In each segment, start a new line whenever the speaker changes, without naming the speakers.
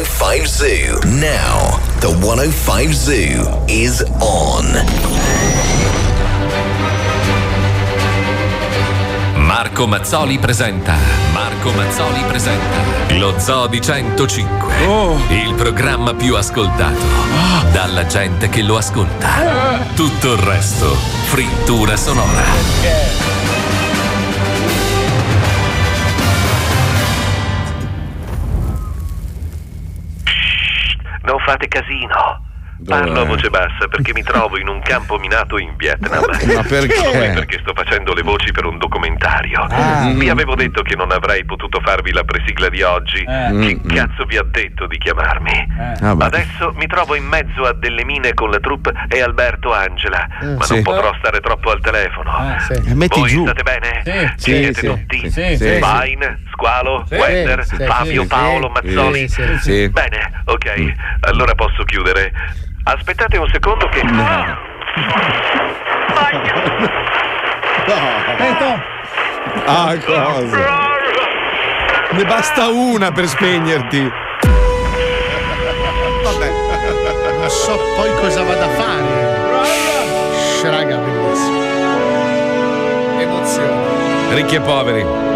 Now, the 105 Zoo. Now, the 105 Zoo is on.
Marco Mazzoli presenta. Marco Mazzoli presenta. Lo Zoo di 105. Il programma più ascoltato. Dalla gente che lo ascolta. Tutto il resto. Frittura sonora.
Non fate casino. Parlo a voce bassa perché mi trovo in un campo minato in Vietnam.
Ma perché?
Perché sto facendo le voci per un documentario.
Ah.
Vi avevo detto che non avrei potuto farvi la presigla di oggi. Chi
Mm.
cazzo vi ha detto di chiamarmi?
Vabbè.
Adesso mi trovo in mezzo a delle mine con la troupe e Alberto Angela, ma
sì.
non potrò stare troppo al telefono.
Eh, metti
Voi
giù.
state bene?
Sì.
Ci siete
Sì,
tutti?
sì, sì.
Vine, Squalo,
Sì.
Wender,
Sì,
Fabio,
sì,
Paolo,
sì.
Mazzoli?
Sì, sì, sì.
Bene, ok, allora posso chiudere. Aspettate un secondo che...
Ah, cosa? Ne basta una per spegnerti.
Vabbè. Non so poi cosa vado a fare. Shh, raga, bellissimo. Emozione.
Ricchi e poveri.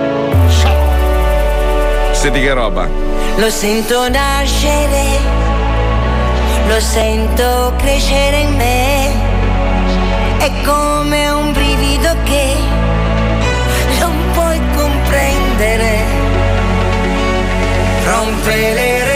Senti che roba.
Lo sento nascere, lo sento crescere in me. È come un brivido che non puoi comprendere. Rompe le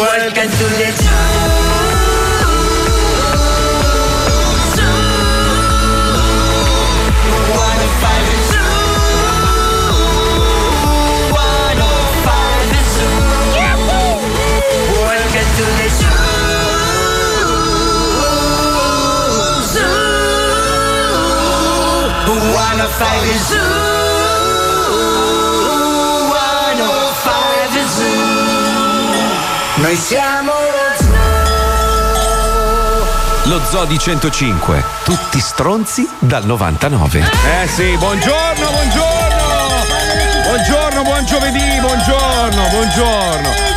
Welcome to the zoo. Noi siamo lo
Lo Zoo di 105. Tutti stronzi dal 99.
Eh sì, buongiorno, buongiorno. Buongiorno, buon giovedì, buongiorno, buongiorno.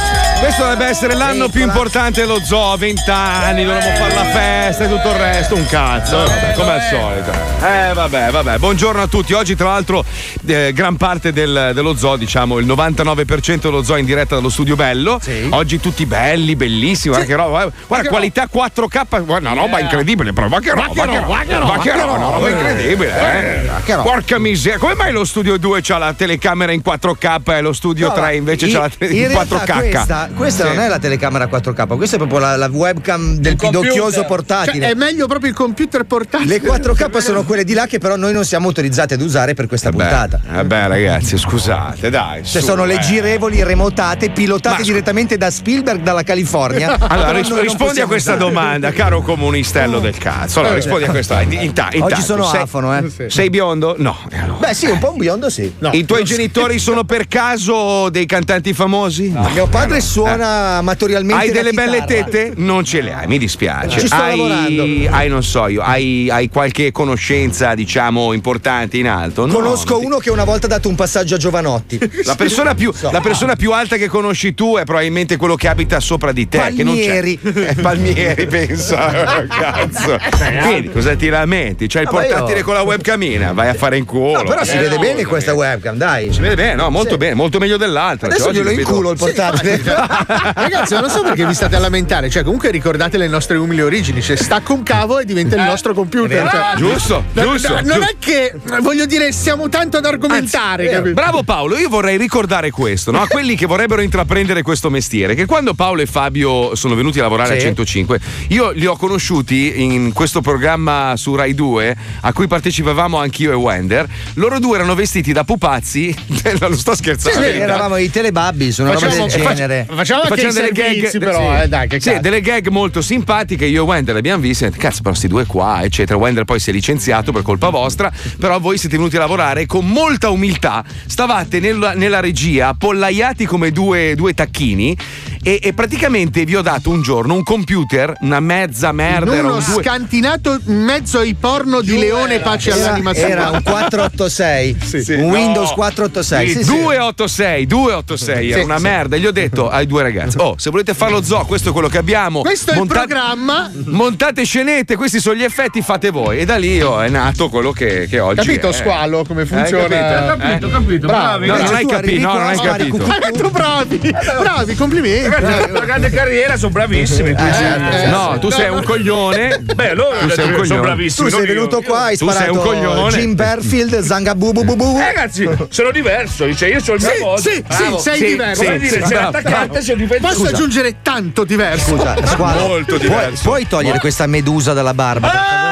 Questo dovrebbe essere l'anno più importante dello zoo, 20 anni, dovremmo fare la festa e tutto il resto, un cazzo. Eh, vabbè, come al solito. Eh vabbè, vabbè. Buongiorno a tutti. Oggi, tra l'altro, eh, gran parte del- dello zoo, diciamo, il 99% dello zoo in diretta dallo studio bello. Oggi tutti belli, bellissimi. Guarda che roba. eh. Guarda, qualità 4K, guarda, una roba incredibile, però. Ma che roba, ma che roba, ma che roba, ma che roba, una roba incredibile, eh. Porca miseria, come mai lo studio 2 c'ha la telecamera in 4K e lo studio 3 invece c'ha la tele- in,
in realtà
4K?
Questa, questa
Sì.
non è la telecamera 4K, questa è proprio la, la webcam del pidocchioso portatile.
Cioè, è meglio proprio il computer portatile.
Le 4K sono quelle di là che però noi non siamo autorizzati ad usare per questa puntata.
Vabbè, ragazzi, scusate, dai.
Cioè
su,
sono le
eh.
girevoli remotate, pilotate direttamente da Spielberg dalla California.
Allora, ris- rispondi a questa
usare.
domanda, caro comunistello del cazzo. Allora,
Eh,
rispondi a questa. in- inta-
Oggi
intanto,
sono
sei,
afono, eh.
Sei biondo? No.
Beh, sì, un po' un biondo, sì.
I tuoi genitori sono per caso dei cantanti famosi?
Mio padre suona amatorialmente
Hai
la
delle belle
chitarra.
tette? Non ce le hai, mi dispiace.
Ci sto
hai,
lavorando.
hai, non so io, hai, hai qualche conoscenza, diciamo, importante in alto? No,
Conosco
ti-
uno che una volta ha dato un passaggio a Giovanotti.
La persona, più,
So.
la persona più alta che conosci tu è probabilmente quello che abita sopra di te.
Palmieri.
Che non c'è. Eh, Palmieri, pensa. Cazzo. Vedi, cosa ti lamenti? C'hai il
Ah, io-
portatile con la webcamina, vai a fare in culo.
No, però si
Eh,
vede
no,
bene questa
è-
webcam, dai.
Si vede bene, no, molto bene, molto meglio dell'altra.
Adesso
Cioè,
glielo
lo vedo-
inculo il portatile.
Ragazzi, ma non so perché vi state a lamentare. Cioè, comunque ricordate le nostre umili origini. Cioè, stacco un cavo e diventa il nostro computer. Cioè,
Giusto, giusto.
no, non è che voglio dire, siamo tanto ad argomentare.
Anzi,
capito?
Bravo Paolo, io vorrei ricordare questo, no? a quelli che vorrebbero intraprendere questo mestiere, che quando Paolo e Fabio sono venuti a lavorare
Sì.
a 105, io li ho conosciuti in questo programma su Rai 2, a cui partecipavamo anch'io e Wender. Loro due erano vestiti da pupazzi, non lo sto scherzando.
Sì, eravamo i telebabbi, una roba del genere.
Facciamo anche
delle gag,
però,
sì.
eh, dai, che
Sì,
cazzo.
delle gag molto simpatiche. Io e Wender le abbiamo viste. Cazzo, però sti due qua, eccetera. Wender poi si è licenziato per colpa vostra. Però voi siete venuti a lavorare e con molta umiltà. Stavate nella, nella regia, appollaiati come due, due tacchini. E, e praticamente vi ho dato un giorno un computer, una mezza merda. era
uno
un due-
scantinato in mezzo ai porno di Leone Pace
Era,
all'animazione.
era un 486,
sì.
un Windows
No.
486.
Sì,
Sì, sì.
286, 286, era
Sì,
una
sì.
merda. E gli ho detto ai due ragazzi: Oh, se volete fare lo zoo, questo è quello che abbiamo.
Questo è il programma.
Montate scenette, questi sono gli effetti, fate voi. E da lì oh, è nato quello che, che oggi.
Capito,
è.
squalo, come funziona?
capito?
Ho capito, ho capito. Bravi.
No, non hai capito, no, non hai capito.
Hai detto bravi, bravi, complimenti.
Ragazzi, una grande carriera, sono bravissimi.
eh,
No,
sì.
tu sei
No,
un
no.
coglione.
Beh, loro
Tu sei un coglione.
sono
Tu
bravissimi.
sei
non io.
venuto qua, hai
Tu sei un
sparato
coglione.
Jim Berfield, Zanga bu bu bu bu.
Eh, ragazzi, sono diverso. Cioè, io sono il
Sì,
mio modo.
sì, sì, sei diverso.
Come dire,
sì,
sei
bravo,
l'attaccante, sei difensore.
Posso aggiungere tanto diverso?
Scusa, squalo,
Molto diverso.
puoi togliere questa medusa dalla barba? per favore?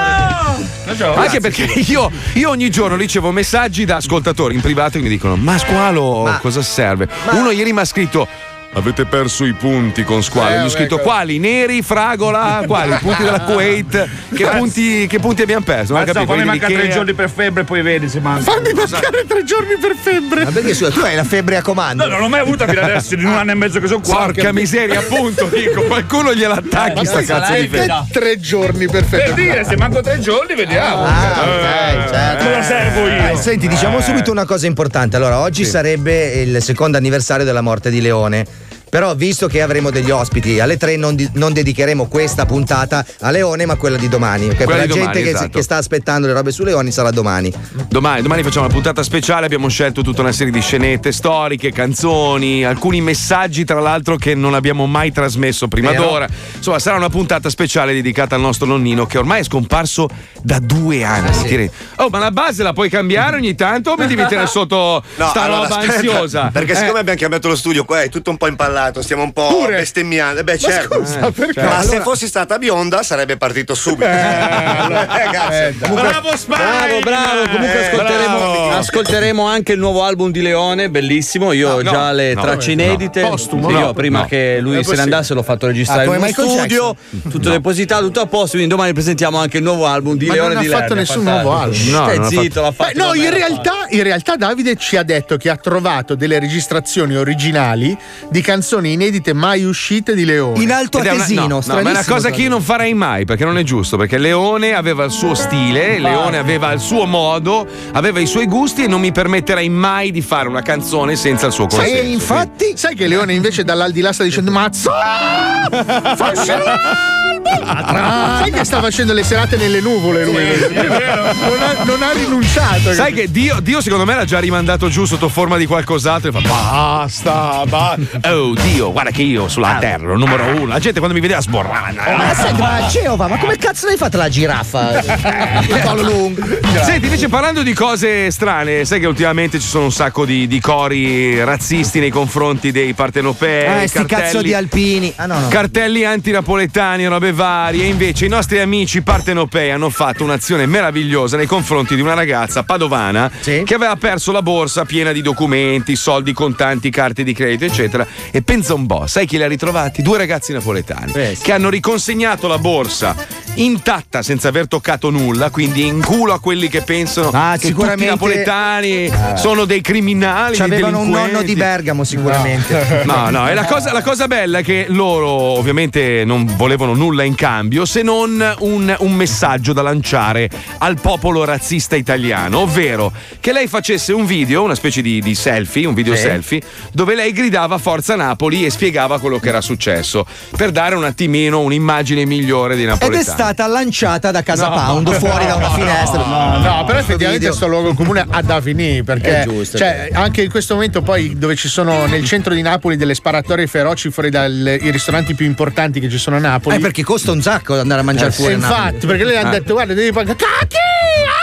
So,
Anche perché io, io ogni giorno ricevo messaggi da ascoltatori in privato che mi dicono: Ma squalo,
Ma-
cosa serve? Uno ieri mi ha scritto. Avete perso i punti con squalo.
Eh,
Gli ho scritto
ecco.
quali? Neri, fragola, quali? I punti della Kuwait. Che punti, che punti abbiamo perso? Non ho capito.
fammi mancare tre giorni per febbre, poi vedi se manca.
Fammi mancare tre giorni per febbre.
Ma perché scusa, tu hai la febbre a comando?
No, non l'ho mai avuta fino adesso, in un anno e mezzo che sono qua.
Porca miseria, appunto, dico, qualcuno gliela attacchi sta cazzo di febbre.
tre giorni per
Per
febbre?
dire, se manco tre giorni, vediamo.
Ah, ok, certo.
Cosa servo io?
Eh, senti, diciamo subito una cosa importante. Allora, oggi sarebbe il secondo anniversario della morte di Leone. Però, visto che avremo degli ospiti, alle tre non, di- non dedicheremo questa puntata a Leone, ma quella di domani. ok?
Quella
per la
domani,
gente che,
esatto.
che sta aspettando le robe su Leoni sarà domani.
Domani, domani facciamo una puntata speciale, abbiamo scelto tutta una serie di scenette storiche, canzoni, alcuni messaggi tra l'altro che non abbiamo mai trasmesso prima
Vero.
d'ora. Insomma, sarà una puntata speciale dedicata al nostro nonnino che ormai è scomparso da due anni.
Ah, sì.
Oh, ma la base la puoi cambiare ogni tanto o mi devi tenere sotto
No,
sta
allora,
roba
aspetta,
ansiosa?
Perché
Eh,
siccome abbiamo chiamato lo studio qua è tutto un po' impallato, stiamo un po' bestemmiando. Eh Beh, certo.
Scusa, perché?
Ma se fossi stata bionda sarebbe partito subito. Eh, cazzo.
Bravo Spy!
Bravo, bravo. Comunque
Eh,
ascolteremo,
bravo.
ascolteremo anche il nuvo album di Leone, bellissimo. Io ho
No,
già le
no,
tracce
no.
inedite.
Postumo,
Io
no,
prima
no.
che lui se ne andasse l'ho fatto registrare
Ah,
in uno
Michael
studio, tutto depositato, tutto a posto. Quindi domani presentiamo anche il nuovo album di
Ma
Leone
non
di
ha fatto nessun nuovo album.
No,
Stai zitto, l'ha fatto.
No, in realtà Davide ci ha detto che ha trovato delle registrazioni originali di canzoni inedite mai uscite di Leone.
In alto atesino,
no, no, ma è una cosa che io non farei mai perché non è giusto. Perché Leone aveva il suo stile, Leone aveva il suo modo, aveva i suoi gusti e non mi permetterei mai di fare una canzone senza il suo consenso.
E infatti,
Sai che Leone invece dall'aldilà sta dicendo Mazzo! Fa uscire l'album! Sai che sta facendo le serate nelle nuvole lui? non, ha, non ha rinunciato.
Sai che Dio, Dio secondo me l'ha già rimandato giù sotto forma di qualcos'altro e fa basta, basta. Oh Dio, guarda che io sulla terra, numero uno. La gente quando mi vedeva sborrana.
ma senti, ma Geova, ma come cazzo l'hai fatta la giraffa? Il collo lungo.
Senti, invece parlando di cose strane, sai che ultimamente ci sono un sacco di, di cori razzisti nei confronti dei partenopei.
Eh, sti cazzo di alpini. Ah, no, no.
Cartelli antinapoletani, robe varie. Invece i nostri amici partenopei hanno fatto un'azione meravigliosa nei confronti di una ragazza padovana
Sì.
che aveva perso la borsa piena di documenti, soldi contanti, carte di credito, eccetera. E pensa un po', sai chi li ha ritrovati? Due ragazzi napoletani
Eh, sì.
che hanno riconsegnato la borsa
intatta senza aver toccato nulla, quindi in culo a quelli che pensano
Ah,
che
sicuramente-
i napoletani
Ah.
sono dei criminali. dei
C'avevano un nonno di Bergamo sicuramente.
No, no, e la cosa, la cosa bella è che loro ovviamente non volevano nulla in cambio se non un, un messaggio da lanciare al popolo razzista italiano, ovvero che lei facesse un video, una specie di, di selfie, un video
Sì.
selfie, dove lei gridava Forza Napoli e spiegava quello che era successo, per dare un attimino un'immagine migliore di
Ed
napoletani.
è stata lanciata da Casa
No.
Pound fuori da una
No,
finestra.
No, no, però effettivamente
Video.
sto luogo comune ha da finire perché
giusto,
cioè, anche in questo momento poi dove ci sono nel centro di Napoli delle sparatorie feroci fuori dai ristoranti più importanti che ci sono a Napoli.
Eh, perché costa un sacco andare a mangiare
Eh,
fuori. Napoli.
infatti, perché lei ha
Ah.
detto guarda devi pagare Cacchi!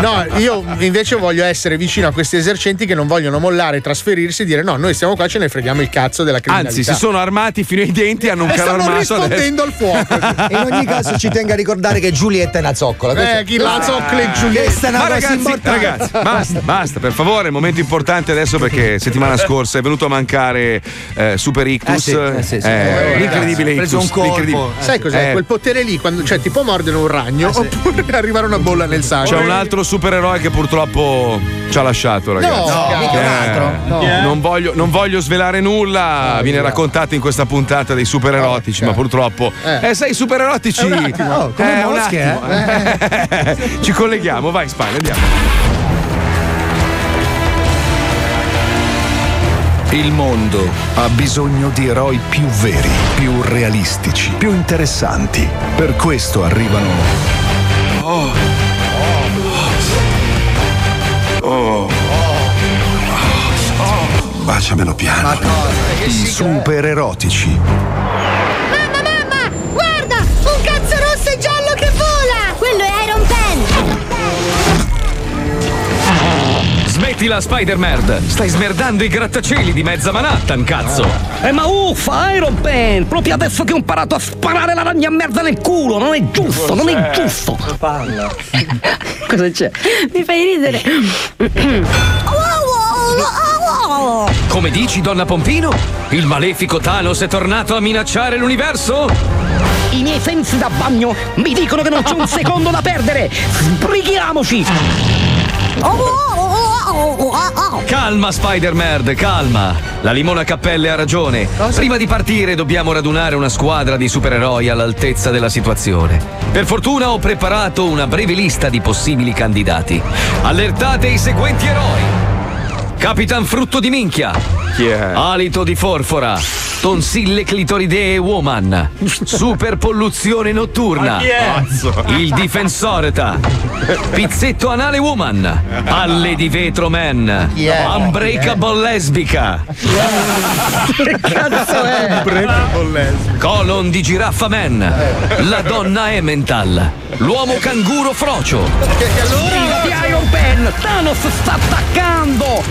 No, io invece voglio essere vicino a questi esercenti che non vogliono mollare, trasferirsi e dire no, noi stiamo qua, ce ne freghiamo il cazzo della criminalità.
Anzi, si sono armati fino ai denti, hanno un
E
carro
stanno
armato
rispondendo al fuoco.
In ogni caso ci tengo a ricordare che Giulietta è una zoccola. Questa-
Eh, chi la zoccola e
Questa
Giulietta?
è una
Ma ragazzi, ragazzi, basta, basta, per favore, momento importante adesso perché settimana scorsa è venuto a mancare eh, Super Ictus,
Eh sì, eh sì, sì.
eh,
Eh,
l'incredibile Ictus.
un colpo.
l'incredibile-
Sai cos'è?
Eh,
Quel potere lì, quando, cioè ti può mordere un ragno oppure arrivare una bolla nel sangue.
C'è un altro supereroe che purtroppo ci ha lasciato, ragazzi.
No, mica un altro. No.
Non, voglio, non voglio svelare nulla, viene raccontato in questa puntata dei super erotici, ma purtroppo.
Eh.
Eh, sai, i super erotici.
È un attimo.
Oh, come
Eh, un
mosche,
attimo. Ci colleghiamo, vai, Spine, andiamo.
Il mondo ha bisogno di eroi più veri, più realistici, più interessanti. Per questo arrivano.
Oh. Oh. Baciamelo piano.
I super erotici.
Mamma, mamma! Guarda! Un cazzo rosso e giallo che vola! Quello è Iron Pen!
Smettila, Spider-Man! Stai smerdando i grattacieli di mezza Manhattan, cazzo!
Eh ma uffa, Iron Pen! Proprio adesso che ho imparato a sparare la ragna merda nel culo! Non è giusto, non è giusto!
Parla!
Cosa c'è?
Mi fai ridere.
Come dici, donna Pompino? Il malefico Thanos è tornato a minacciare l'universo?
I miei sensi da bagno mi dicono che non c'è un secondo da perdere! Sbrighiamoci!
Calma, Spider-Man, calma! La limona Cappelle ha ragione. Prima di partire dobbiamo radunare una squadra di supereroi all'altezza della situazione. Per fortuna ho preparato una breve lista di possibili candidati. Allertate i seguenti eroi. Capitan Frutto di Minchia.
Chi è?
Alito di Forfora. Tonsille clitoridee woman. Super polluzione notturna. Il difensoreta. Pizzetto anale woman. Palle di vetro man. Unbreakable lesbica.
Che cazzo è?
Colon di giraffa man. La donna Emmental. L'uomo canguro frocio.
Viva di Iron Pen! Thanos sta attaccando!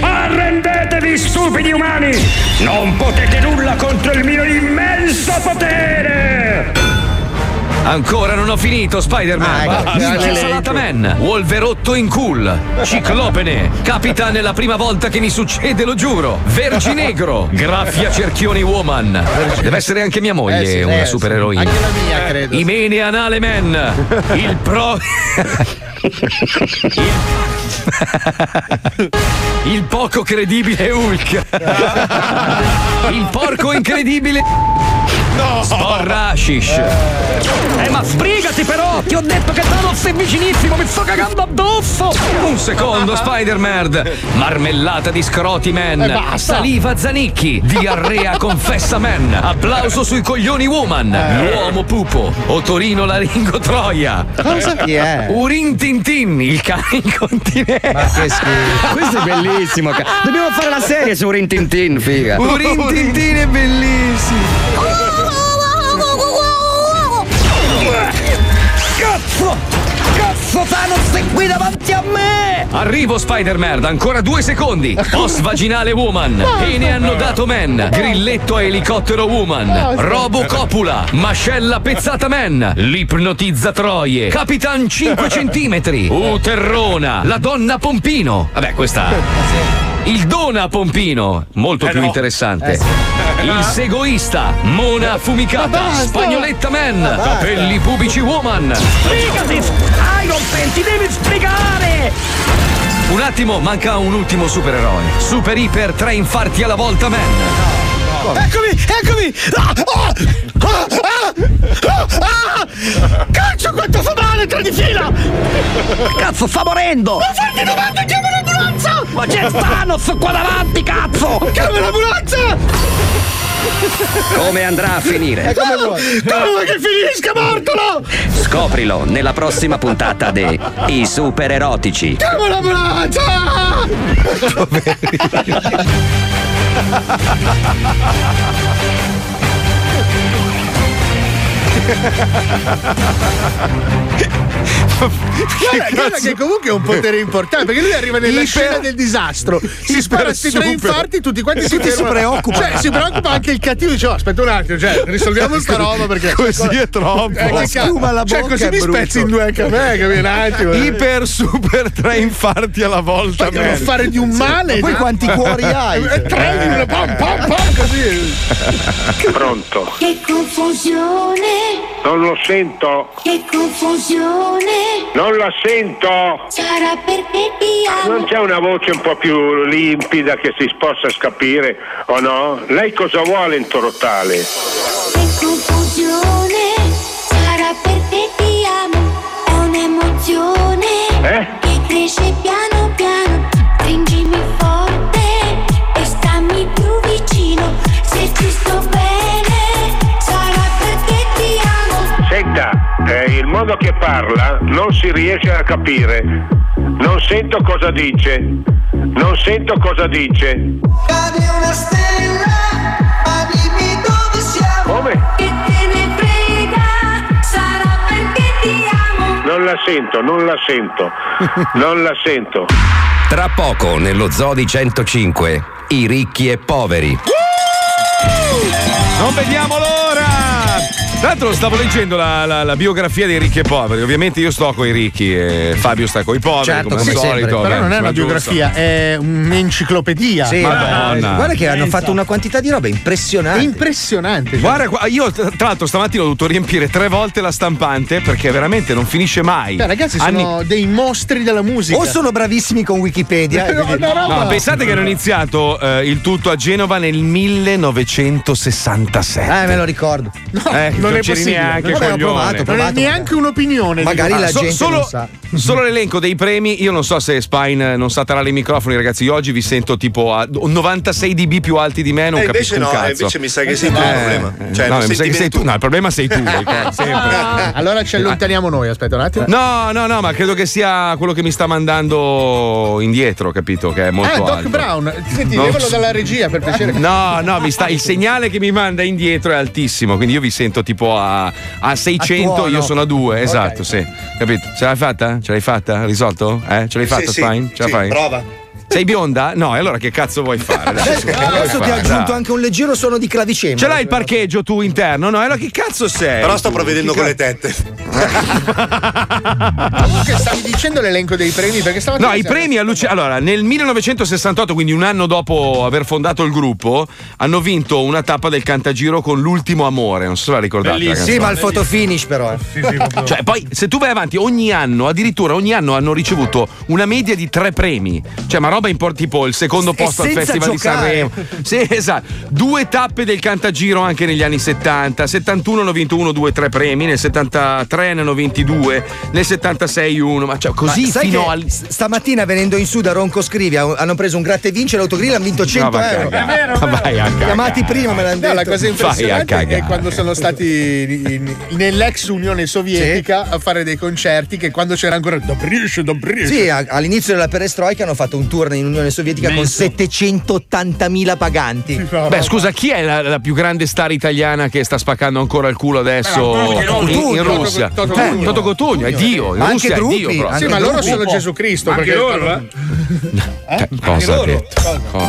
Arrendetevi, stupidi umani! Non potete nulla contro il mio immenso potere!
Ancora non ho finito, Spider-Man.
Ah, ecco.
Salata. Man, Wolverotto in cool, Ciclopene, Capitan è la prima volta che mi succede, lo giuro. Verginegro, Graffia Cerchioni Woman. Deve essere anche mia moglie
Eh sì,
una
eh,
supereroina.
Anche la mia, credo.
Imene Anale Man, il pro. Il poco credibile Hulk. Il porco incredibile.
No!
Sporra Ashish.
Eh ma sbrigati però! Ti ho detto che Thanos è vicinissimo, mi sto cagando addosso!
Un secondo, Spider-Man! Marmellata di scroti man!
E basta.
Saliva Zanicchi! Diarrea confessa man! Applauso sui coglioni woman! L'uomo pupo! Otorino Laringo Troia!
Cosa? Chi è?
Urin Tintin, il cane incontinente!
Ma che schifo!
Questo è bellissimo! Dobbiamo fare la serie su Rin Tin Tin, figa!
Urin Tintin è bellissimo!
Cazzo! Cazzo Thanos è qui davanti a me!
Arrivo Spider-Man, ancora due secondi! Post vaginale woman, pene annodato man, grilletto a elicottero woman, robo copula, mascella pezzata man, l'ipnotizza troie, capitan 5 centimetri, uterrona, la donna pompino. Vabbè, questa.
Il Dona Pompino, molto
Eh
più
no.
interessante.
Eh sì.
Il Segoista, Mona Affumicata, Spagnoletta Man, Capelli Pubici Woman.
Sbrigati! Iron Man, ti devi sbrigare!
Un attimo, manca un ultimo supereroe. Super Iper, tre infarti alla volta Man.
Eccomi, eccomi! Ah, ah, ah, ah, ah! Cazzo quanto fa male tre di fila!
Cazzo, sta morendo!
Ma fatti domande, chiama l'ambulanza!
Ma c'è Thanos qua davanti, cazzo!
Chiama l'ambulanza!
Come andrà a finire?
Come vuoi? Come che finisca, Mortolo?
Scoprilo nella prossima puntata de I Super Erotici.
Chiama l'ambulanza! Guarda, guarda che comunque è un potere importante perché lui arriva nella
Iper-
scena del disastro, si spara questi tre infarti, tutti quanti si
Tutti si preoccupano.
Cioè, si preoccupa anche il cattivo, dice: "Oh, aspetta un attimo, cioè, risolviamo sta roba perché.
Così è troppo.
Eh,
La
Cioè,
bocca
così
è
mi spezzi in due anche a me, capi? Un attimo. eh.
Iper super tre infarti alla volta.
Devo
man.
fare di un male.
Ma poi quanti cuori hai?
Eh, Tre di una pam pam pam così.
Pronto?
Che confusione,
Non lo sento.
che confusione.
Non la sento.
Sarà perché ti amo.
Non c'è una voce un po' più limpida che si possa capire o no? Lei cosa vuole in totale?
Che confusione, sarà perché ti amo. È un'emozione
Eh?
che cresce piano.
Eh, il modo che parla non si riesce a capire. Non sento cosa dice. Non sento cosa dice.
Cade una stella, ma dimmi dove siamo.
Come?
Che te ne frega, sarà perché ti amo.
Non la sento, non la sento. Non la sento.
Tra poco nello Zodi 105, i ricchi e poveri.
Non vediamo l'ora! Tra l'altro stavo leggendo la, la- la biografia dei ricchi e poveri. Ovviamente io sto con i ricchi e Fabio sta con i poveri,
Certo,
come al
sì,
solito.
sempre. Però
Beh,
non è una
giusto.
biografia, è un'enciclopedia.
Sì,
Madonna.
Guarda che hanno fatto una quantità di roba impressionante.
Impressionante.
Guarda, qua- io tra l'altro stamattina ho dovuto riempire tre volte la stampante perché veramente non finisce mai.
Cioè, ragazzi,
Anni-
sono dei mostri della musica.
O sono bravissimi con Wikipedia.
No, roba-
No, pensate che hanno iniziato eh, il tutto a Genova nel 1967.
Eh, me lo ricordo.
Eh,
non
non
è
c'eri
possibile.
neanche
Vabbè, ho
coglione.
provato,
non è
provato.
neanche un'opinione.
Magari la
Ah, so-
gente
solo,
non sa.
solo l'elenco dei premi, io non so se Spine non sa tarare i microfoni, ragazzi. Io oggi vi sento tipo a 96 dB più alti di me, non
Eh,
capisco
invece
un
no, eh,
cazzo.
invece mi sa che sei tu il problema. Cioè,
no,
non
mi sa che sei tu.
tu.
No, il problema sei tu.
Allora ci allontaniamo noi, aspetta un attimo.
No, no, no, ma credo che sia quello che mi sta mandando indietro, capito? Che è molto
ah, Doc
alto.
Brown. Senti,
Non
levalo dalla regia per piacere.
No, no, mi sta, il segnale che mi manda indietro è altissimo, quindi io vi sento tipo a, a 600,
tuono.
io sono a 2, esatto, sì. Capito? Ce l'hai fatta? Ce l'hai fatta? Risolto? Eh? Ce l'hai fatta,
Sì, sì,
Spine? Ce la
sì,
fai?
prova.
Sei bionda? No, e allora che cazzo vuoi fare? Adesso, vuoi
Adesso ti ho aggiunto anche un leggero suono di clavicembalo.
Ce l'hai il parcheggio tu interno? No, e allora che cazzo sei?
Però sto
tu?
provvedendo con le tette.
Comunque stavi dicendo l'elenco dei premi perché stamattina.
No, i premi alluci- Allora, nel 1968, quindi un anno dopo aver fondato il gruppo, hanno vinto una tappa del Cantagiro con l'ultimo amore. Non so se la ricordate. la
Sì, ma il fotofinish però. eh.
Cioè, poi se tu vai avanti ogni anno, addirittura ogni anno hanno ricevuto una media di tre premi. Cioè, ma roba import tipo il secondo posto al Festival
giocare.
di Sanremo. Sì, esatto. Due tappe del Cantagiro anche negli anni 70. 71 hanno vinto uno, due, tre premi. Nel 73 ne hanno vinti due. Nel 76 uno. Ma cioè, così
Ma
fino al.
stamattina venendo in su da Ronco Scrivi ha- hanno preso un gratta e vince l'autogrill hanno vinto 100
No,
euro.
Ma vai a cagare.
Chiamati prima me l'hanno detto.
No, la cosa impressionante è quando sono stati in- in- nell'ex Unione Sovietica a fare dei concerti che quando c'era ancora Dobrish, Dobrish.
Sì, all'inizio della perestroica hanno fatto un tour in Unione Sovietica con 780.000 paganti.
Beh, scusa, chi è la, la più grande star italiana che sta spaccando ancora il culo adesso
Eh, Toto
in, in. Russia?
Toto
Eh,
Cotugno.
Toto Cotugno, è Dio. In
Ma
Russia
anche
è Dio.
Sì,
anche
ma loro sono Gesù Cristo.
Anche
perché
loro, eh?
Eh, cosa
loro.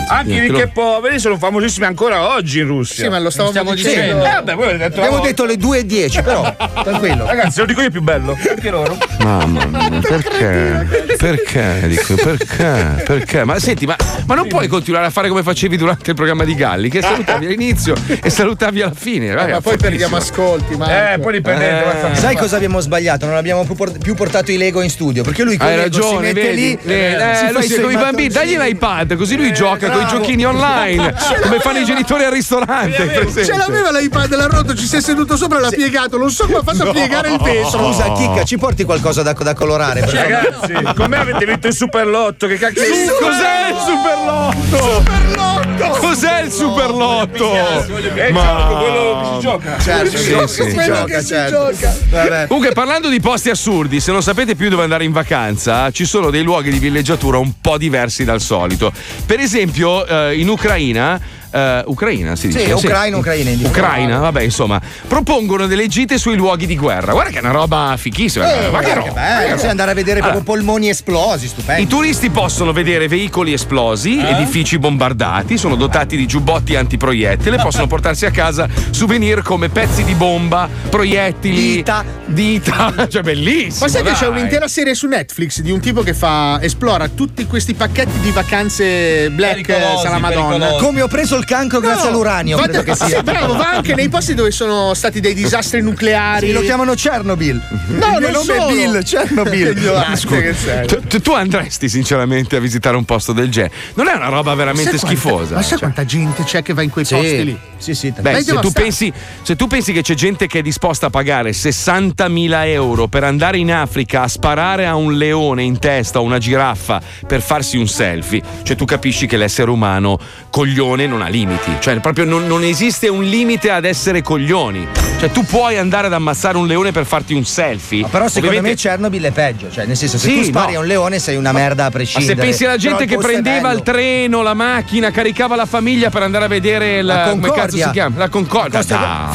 Anche i ricchi e poveri sono famosissimi ancora oggi in Russia.
Sì, ma lo stavamo dicendo.
Eh, vabbè, voi avete detto
Abbiamo detto le 2 e 10, però tranquillo.
Ragazzi, lo dico io più bello. Anche loro.
Mamma mia, perché? Perché? Dico, perché? Perché? Ma senti, ma, ma non puoi continuare a fare come facevi durante il programma di Galli, che salutavi all'inizio e salutavi alla fine.
Ma poi perdiamo ascolti, ma.
Eh, poi li perdete.
Eh, Sai cosa abbiamo sbagliato? Non abbiamo più, por- più portato i Lego in studio perché lui con
Hai
si
ragione,
mette
vedi?
lì,
Eh,
si fa
lui
i
si con i bambini, dagli l'iPad, così lui gioca con i giochini online, come fanno i genitori al ristorante.
Ce l'aveva l'iPad, l'ha rotto, ci si è seduto sopra e l'ha piegato. Non so come ha fatto a piegare il vetro.
Scusa, Chicca, ci porti qualcosa da, colorare?
Ragazzi, con me avete vinto il Superlotto, che cacchio
Sì, Cos'è il superlotto? Superlotto! Cos'è il superlotto?
È il gioco, quello che si gioca.
Certo,
Sì,
sì,
Quello
gioca,
che si
certo.
gioca.
Vabbè.
Comunque, parlando di posti assurdi, se non sapete più dove andare in vacanza, ci sono dei luoghi di villeggiatura un po' diversi dal solito. Per esempio, eh, in Ucraina. Eh, Ucraina si
Sì,
dice?
Ucraina, Ucraina.
Ucraina, vabbè, insomma, propongono delle gite sui luoghi di guerra. Guarda che è una roba fichissima.
Eh,
ma che roba?
bello, sì, andare a vedere
Allora,
proprio polmoni esplosi,
I
stupendo.
turisti possono vedere veicoli esplosi,
Eh?
edifici bombardati, sono dotati di giubbotti antiproiettile, possono portarsi a casa souvenir come pezzi di bomba, proiettili,
Dita.
dita, cioè bellissimo.
Ma sai che c'è
dai.
un'intera serie su Netflix di un tipo che fa esplora tutti questi pacchetti di vacanze black
Pericolosi,
sala Madonna.
pericolosi.
Come ho preso il cancro grazie all'uranio,
va-
credo che sia.
Sì, bravo, va anche nei posti dove sono stati dei disastri nucleari.
Sì, lo chiamano Chernobyl.
No,
il mio
non
nome
solo.
è Bill, Chernobyl.
Ignorante che sei.
Tu, andresti sinceramente a visitare un posto del genere? Non è una roba veramente
quanta-
schifosa.
Ma sai
cioè.
quanta gente c'è che va in quei posti lì?
Sì, sì,
Beh, se tu, pensi, se tu pensi che c'è gente che è disposta a pagare 60.000 euro per andare in Africa a sparare a un leone in testa o una giraffa per farsi un selfie, cioè tu capisci che l'essere umano coglione non ha limiti. Cioè, proprio non, non esiste un limite ad essere coglioni. Cioè, tu puoi andare ad ammazzare un leone per farti un selfie.
Ma però secondo
Ovviamente-
me Chernobyl è peggio, cioè nel senso se
Sì,
tu spari
no.
a un leone sei una merda a
Ma
prescindere.
se pensi alla gente che prendeva il treno, la macchina, caricava la famiglia per andare a vedere la,
La
come cazzo
Concordia.
si chiama? La Concordia.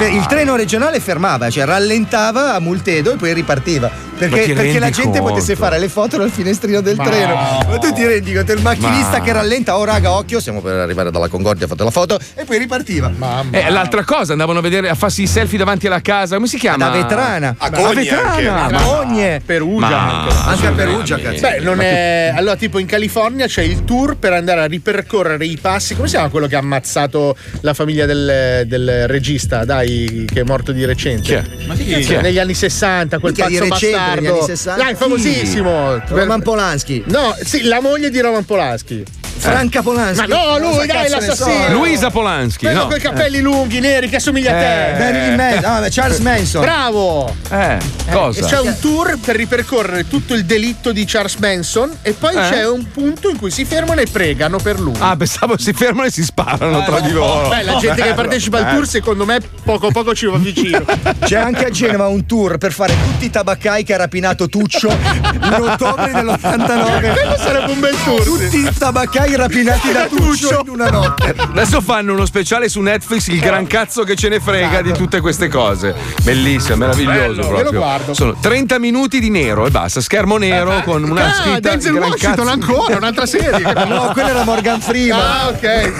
Il treno regionale fermava, cioè rallentava a Multedo e poi ripartiva. Perché, perché la gente
conto?
potesse fare le foto dal finestrino del
Ma-
treno. Ma tu ti rendi conto? Il macchinista
Ma-
che rallenta, oh raga, occhio, siamo per arrivare dalla Concordia, ha fatto la foto e poi ripartiva.
Eh, l'altra cosa, andavano a vedere a farsi i selfie davanti alla casa. Come si chiama?
Da Vetrana.
A
A
Cogni
Vetrana.
anche.
Ma-
A Cogne.
Perugia
Ma-
anche.
A Perugia, cazzo.
Beh, non è. Allora, tipo in California c'è il tour per andare a ripercorrere i passi. Come si chiama quello che ha ammazzato la famiglia del, del regista, dai, che è morto di recente?
Chi è?
Ma chi
Chi è?
Negli anni 60, quel
di
pazzo
recente,
bastardo.
60?
Dai, famosissimo.
Roman Polanski.
No, sì, la moglie di Roman Polanski.
Franca Polanski.
Ma no, lui, dai, l'assassino.
so.
Luisa Polanski.
Quello
no.
con i capelli lunghi, neri, che assomiglia a te.
Eh.
Marilyn Manson. No, Charles Manson.
Bravo!
Eh,
E
cosa?
c'è un tour per ripercorrere tutto il delitto di Charles Manson e poi
Eh?
c'è un punto in cui si fermano e pregano per lui.
Ah, pensavo si fermano e si sparano tra di loro.
Beh, la gente che partecipa al tour, secondo me, poco poco ci va vicino.
C'è anche a Genova un tour per fare tutti i tabaccai che ha rapinato Tuccio in ottobre dell'89.
Quello sarebbe un bel tour.
Tutti i tabaccai rapinati da Tuccio in una notte.
Adesso fanno uno speciale su Netflix, il gran cazzo che ce ne frega di tutte queste cose. Bellissimo, meraviglioso
Bello, io
proprio.
lo guardo.
Sono 30 minuti di nero e basta, schermo nero con una
Ah,
scritta
Denzel Washington
cazzo.
ancora, un'altra serie.
No, quello era Morgan Freeman.
Ah, ok.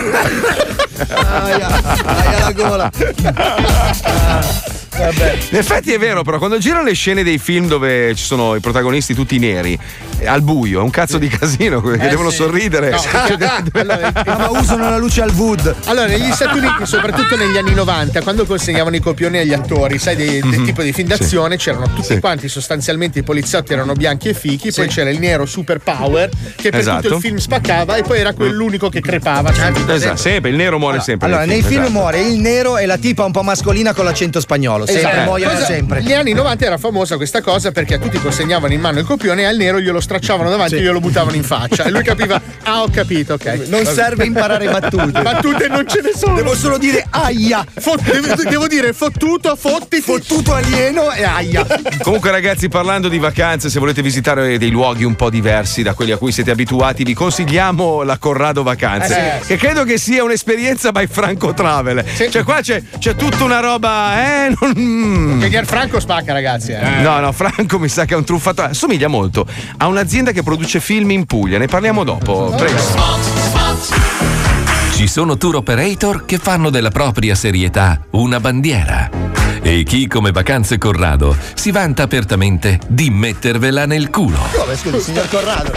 Aia, aia la gola. Vabbè.
In effetti è vero, però, quando girano le scene dei film dove ci sono i protagonisti tutti neri, eh, al buio, è un cazzo di casino, che
Eh,
devono
sì.
sorridere.
No, ah, allora,
Ah, ma usano la luce al wood.
Allora, negli Stati Uniti, soprattutto negli anni 90, quando consegnavano i copioni agli attori, sai, del tipo di film d'azione, c'erano tutti.
Sì.
quanti, sostanzialmente i poliziotti erano bianchi e fichi, poi c'era il nero super power che per
Esatto.
tutto il film spaccava e poi era quell'unico che crepava. Cioè,
Esatto, sempre, il nero muore sempre.
Allora, nei film
esatto.
muore il nero e la tipa un po' mascolina con l'accento spagnolo. Sempre
Esatto.
muoiono
Cosa-
sempre.
Negli anni 90 era famosa questa cosa perché a tutti consegnavano in mano il copione e al nero glielo stracciavano davanti e glielo buttavano in faccia. E lui capiva, ah, ho capito, ok.
Non serve imparare battute.
Battute non ce ne sono.
Devo solo dire aia.
Fot- devo, devo dire fottuto, fottiti.
Fottuto alieno e aia.
Comunque, ragazzi, parlando di vacanze, se volete visitare dei luoghi un po' diversi da quelli a cui siete abituati, vi consigliamo la Corrado Vacanze.
Eh, sì.
Che credo che sia un'esperienza by Franco Travel. Cioè, qua c'è, c'è tutta una roba, eh? Non... mm.
Che Franco spacca, ragazzi. Eh.
No, no, Franco mi sa che è un truffatore. Assomiglia molto a un'azienda che produce film in Puglia. Ne parliamo dopo. Prego.
Ci sono tour operator che fanno della propria serietà una bandiera. E chi come Vacanze Corrado si vanta apertamente di mettervela nel culo.
Come, scusi, signor Corrado?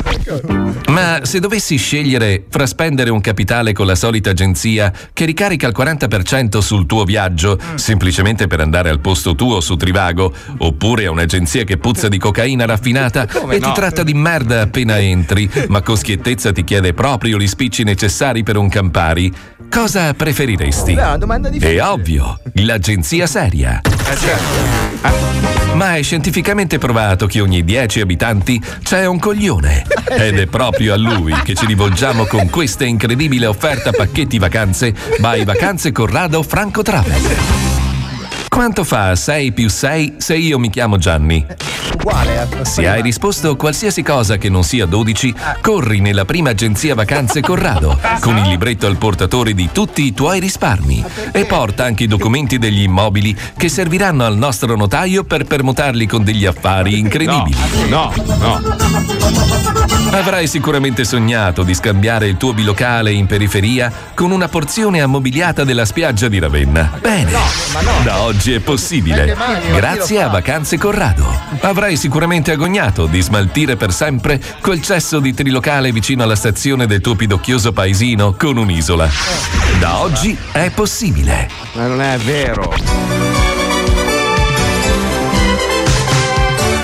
Ma se dovessi scegliere fra spendere un capitale con la solita agenzia che ricarica il 40% sul tuo viaggio semplicemente per andare al posto tuo su Trivago, oppure a un'agenzia che puzza di cocaina raffinata
Come
e
no?
ti tratta di merda appena entri, ma con schiettezza ti chiede proprio gli spicci necessari per un Campari, cosa preferiresti?
Una domanda difficile.
È ovvio, l'agenzia seria. Ma è scientificamente provato che ogni 10 abitanti c'è un coglione. Ed è proprio a lui che ci rivolgiamo con questa incredibile offerta pacchetti vacanze by Vacanze Corrado Franco Travel. Quanto fa 6 più 6 se io mi chiamo Gianni?
Uguale. eh.
Se hai risposto qualsiasi cosa che non sia 12, corri nella prima agenzia vacanze Corrado con il libretto al portatore di tutti i tuoi risparmi e porta anche i documenti degli immobili che serviranno al nostro notaio per permutarli con degli affari incredibili.
No, no.
Avrai sicuramente sognato di scambiare il tuo bilocale in periferia con una porzione ammobiliata della spiaggia di Ravenna. Bene, da oggi è possibile. Grazie a Vacanze Corrado. Avrai sicuramente agognato di smaltire per sempre quel cesso di trilocale vicino alla stazione del tuo pidocchioso paesino con un'isola. Da oggi è possibile.
Ma non è vero.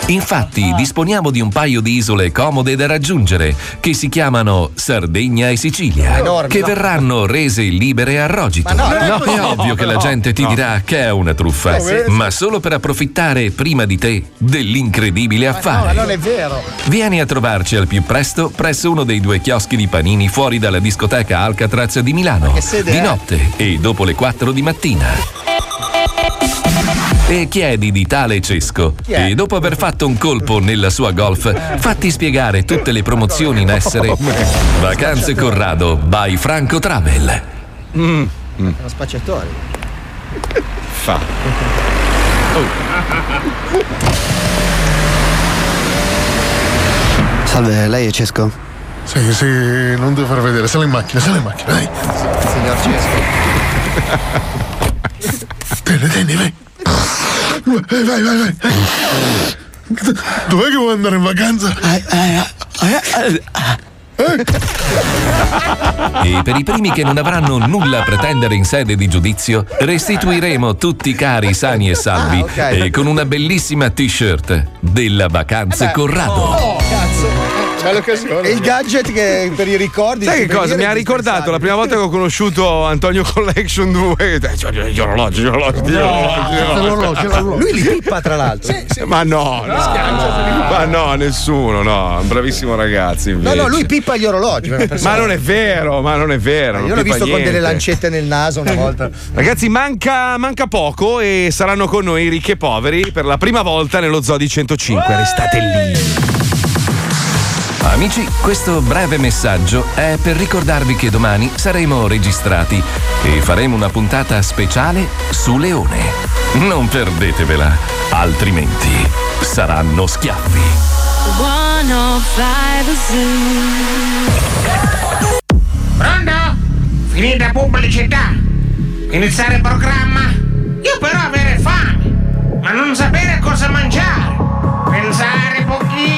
Infatti disponiamo di un paio di isole comode da raggiungere che si chiamano Sardegna e Sicilia,
Enormi,
che
no.
verranno rese libere a Rogito.
No, no,
è
no,
ovvio che la
no,
gente ti
no.
dirà che è una truffa,
No, sì.
ma solo per approfittare prima di te dell'incredibile
No, ma
affare.
non è vero.
Vieni a trovarci al più presto presso uno dei due chioschi di panini fuori dalla discoteca Alcatraz di Milano, di notte e dopo le 4 di mattina. E chiedi di tale Cesco e dopo aver fatto un colpo nella sua golf, fatti spiegare tutte le promozioni in essere. Vacanze Corrado by Franco Travel.
Uno spacciatore.
Fa.
Salve, lei è Cesco?
Sì, sì, non devo far vedere, sali in macchina, sali in macchina, dai.
Signor Cesco.
Tieni, tieni, vai. Vai, vai, vai, vai. Dov'è che vuoi andare in vacanza?
E per i primi che non avranno nulla a pretendere in sede di giudizio, restituiremo tutti cari, sani e salvi
Ah, ok.
e con una bellissima t-shirt della Vacanze Corrado.
Oh, cazzo.
C'è l'occasione.
E il gadget che per i ricordi.
Sai che cosa? Mi ha ricordato la prima volta che ho conosciuto Antonio Collection 2. eh, cioè, Gli orologi, gli orologi, gli orologi.
Lui li pippa tra l'altro.
Ma no, no, ma no, nessuno, no, un bravissimo ragazzo
No,
invece.
no, lui pippa gli orologi.
Ma non è vero, ma non è vero. non
Io l'ho visto con delle lancette nel naso una volta.
Ragazzi, manca, manca poco e saranno con noi ricchi e poveri per la prima volta nello Zoo di 105. Restate lì.
Amici, questo breve messaggio è per ricordarvi che domani saremo registrati e faremo una puntata speciale su Leone. Non perdetevela, altrimenti saranno schiaffi.
105 Zoo.
Pronto? Finita pubblicità? Iniziare il programma? Io però avere fame, ma non sapere cosa mangiare. Pensare pochino.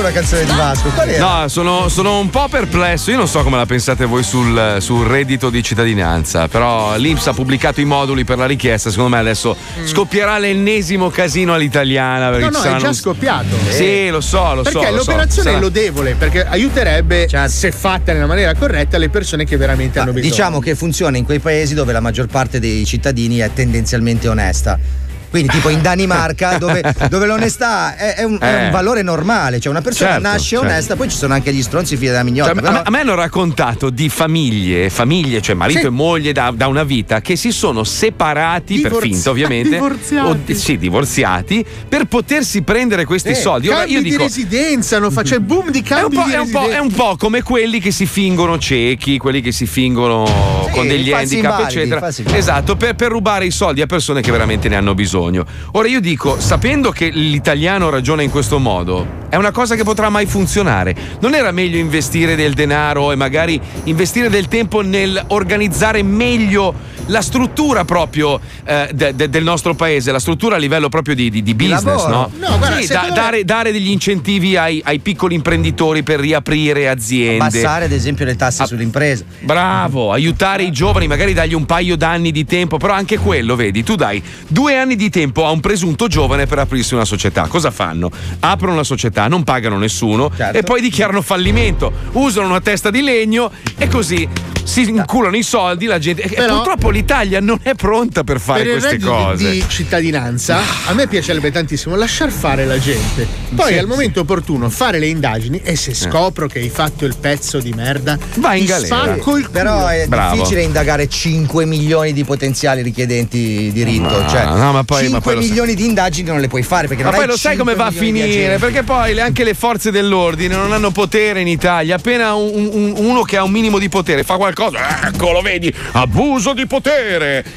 Una canzone di Vasco. Qual era?
No, sono, sono un po' perplesso. Io non so come la pensate voi sul, sul reddito di cittadinanza, però l'Inps ha pubblicato i moduli per la richiesta. Secondo me adesso scoppierà l'ennesimo casino all'italiana. Perché
No, no, è già scoppiato.
Sì, lo so, lo so.
Perché
lo so.
l'operazione
Sarà-
è lodevole, perché aiuterebbe, se fatta nella maniera corretta, le persone che veramente hanno bisogno.
Diciamo che funziona in quei paesi dove la maggior parte dei cittadini è tendenzialmente onesta. Quindi, tipo in Danimarca, dove, dove l'onestà è, è un, è un
Eh.
valore normale, cioè una persona
Certo,
nasce
certo.
onesta, poi ci sono anche gli stronzi figli della mignotta.
Cioè, a,
però-
me, a me hanno raccontato di famiglie, famiglie, cioè marito
Sì.
e moglie da, da una vita, che si sono separati per
Divorzi-
finta, ovviamente.
divorziati.
O- sì, divorziati per potersi prendere questi
Eh,
soldi. Ora
cambi
io
di
dico.
residenza, non fa, c'è boom di
È un,
cambi
po',
di
è, un è un po' come quelli che si fingono ciechi, quelli che si fingono
Sì,
con degli handicap,
invalidi,
eccetera. Esatto, per, per rubare i soldi a persone che veramente ne hanno bisogno. Ora io dico, sapendo che l'italiano ragiona in questo modo, è una cosa che potrà mai funzionare. Non era meglio investire del denaro e magari investire del tempo nel organizzare meglio la struttura proprio eh, de- de- del nostro paese, la struttura a livello proprio di, di- di business, no?
No, guarda,
Sì, da-
me-
dare, dare degli incentivi ai, ai piccoli imprenditori per riaprire aziende.
Abbassare, ad esempio, le
Ah.
tasse sulle imprese.
Bravo, aiutare i giovani, magari dargli un paio d'anni di tempo, però anche quello, vedi, tu dai due anni di tempo a un presunto giovane per aprirsi una società. Cosa fanno? Aprono una società, non pagano nessuno
Certo.
e poi dichiarano fallimento, usano una testa di legno e così si inculano i soldi, la gente. e
Però-
purtroppo l'Italia non è pronta per fare
per
queste cose.
di cittadinanza a me piacerebbe tantissimo lasciar fare la gente poi
Sì,
al momento opportuno fare le indagini e se scopro che hai fatto il pezzo di merda
Vai in galera.
spacco il culo
Però è
Bravo.
difficile indagare 5 milioni di potenziali richiedenti diritto.
Ma-
cioè,
no, ma poi-
5
ma poi
milioni di indagini non le puoi fare perché
Ma
non
poi
hai
lo sai
5
come va a finire? Perché poi le- anche le forze dell'ordine non hanno potere in Italia. Appena un- un- uno che ha un minimo di potere fa qualcosa, ecco, lo vedi, abuso di potere.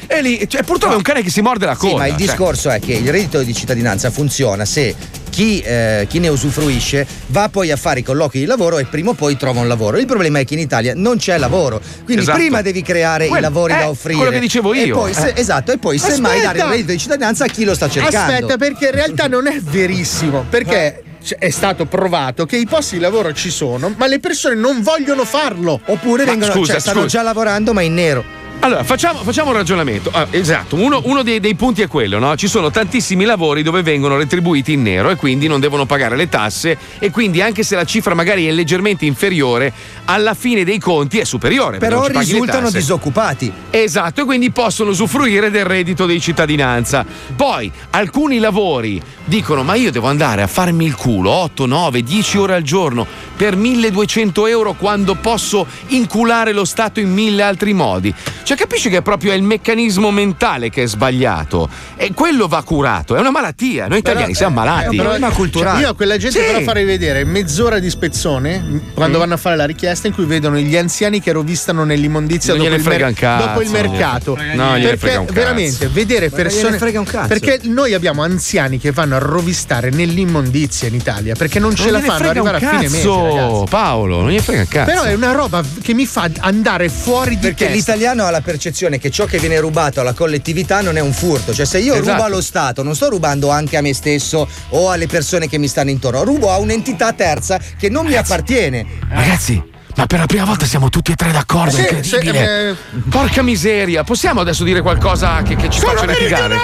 E lì, cioè, purtroppo è un cane che si morde la
Sì,
coda.
ma il
cioè.
discorso è che il reddito di cittadinanza funziona se chi, eh, chi ne usufruisce va poi a fare i colloqui di lavoro e prima o poi trova un lavoro. Il problema è che in Italia non c'è lavoro, quindi
Esatto.
prima devi creare
Quello-
i lavori
eh,
da offrire.
quello che dicevo
E
io.
poi, se-
Eh.
Esatto, e poi semmai
Aspetta!
dare il reddito di cittadinanza a chi lo sta cercando.
aspetta perché in realtà non è verissimo perché c- è stato provato che i posti di lavoro ci sono ma le persone non vogliono farlo
Oppure
Ma
vengono,
scusa,
cioè, stanno
scusa.
già lavorando ma in nero.
Allora, facciamo, facciamo un ragionamento. Ah, esatto, uno, uno dei, dei punti è quello, no? Ci sono tantissimi lavori dove vengono retribuiti in nero e quindi non devono pagare le tasse e quindi anche se la cifra magari è leggermente inferiore, alla fine dei conti è superiore.
Però risultano disoccupati.
Esatto, e quindi possono usufruire del reddito di cittadinanza. Poi alcuni lavori dicono: Ma io devo andare a farmi il culo 8, 9, 10 ore al giorno per 1200 euro quando posso inculare lo Stato in mille altri modi. Cioè, capisci che proprio è il meccanismo mentale che è sbagliato. E quello va curato, è una malattia. Noi italiani siamo malati.
Cioè, io a quella gente
Sì.
però farei vedere mezz'ora di spezzone quando
Mm.
vanno a fare la richiesta in cui vedono gli anziani che rovistano nell'immondizia dopo il,
un cazzo,
dopo il mercato.
no, gliene
perché
frega un cazzo.
veramente vedere persone.
un.
Perché noi abbiamo anziani che vanno a rovistare nell'immondizia in Italia perché non ce
Non
la fanno arrivare
un
a fine mese. ragazzi.
Paolo, non gli frega un cazzo.
Però è una roba che mi fa andare fuori di
Perché
testa.
l'italiano ha la percezione che ciò che viene rubato alla collettività non è un furto. Cioè, se io
Esatto.
rubo allo Stato, non sto rubando anche a me stesso o alle persone che mi stanno intorno, rubo a un'entità terza che non mi appartiene.
Ragazzi, ma per la prima volta siamo tutti e tre d'accordo,
Sì,
è incredibile.
sì,
Porca miseria, possiamo adesso dire qualcosa che, che ci
Sono
faccia litigare?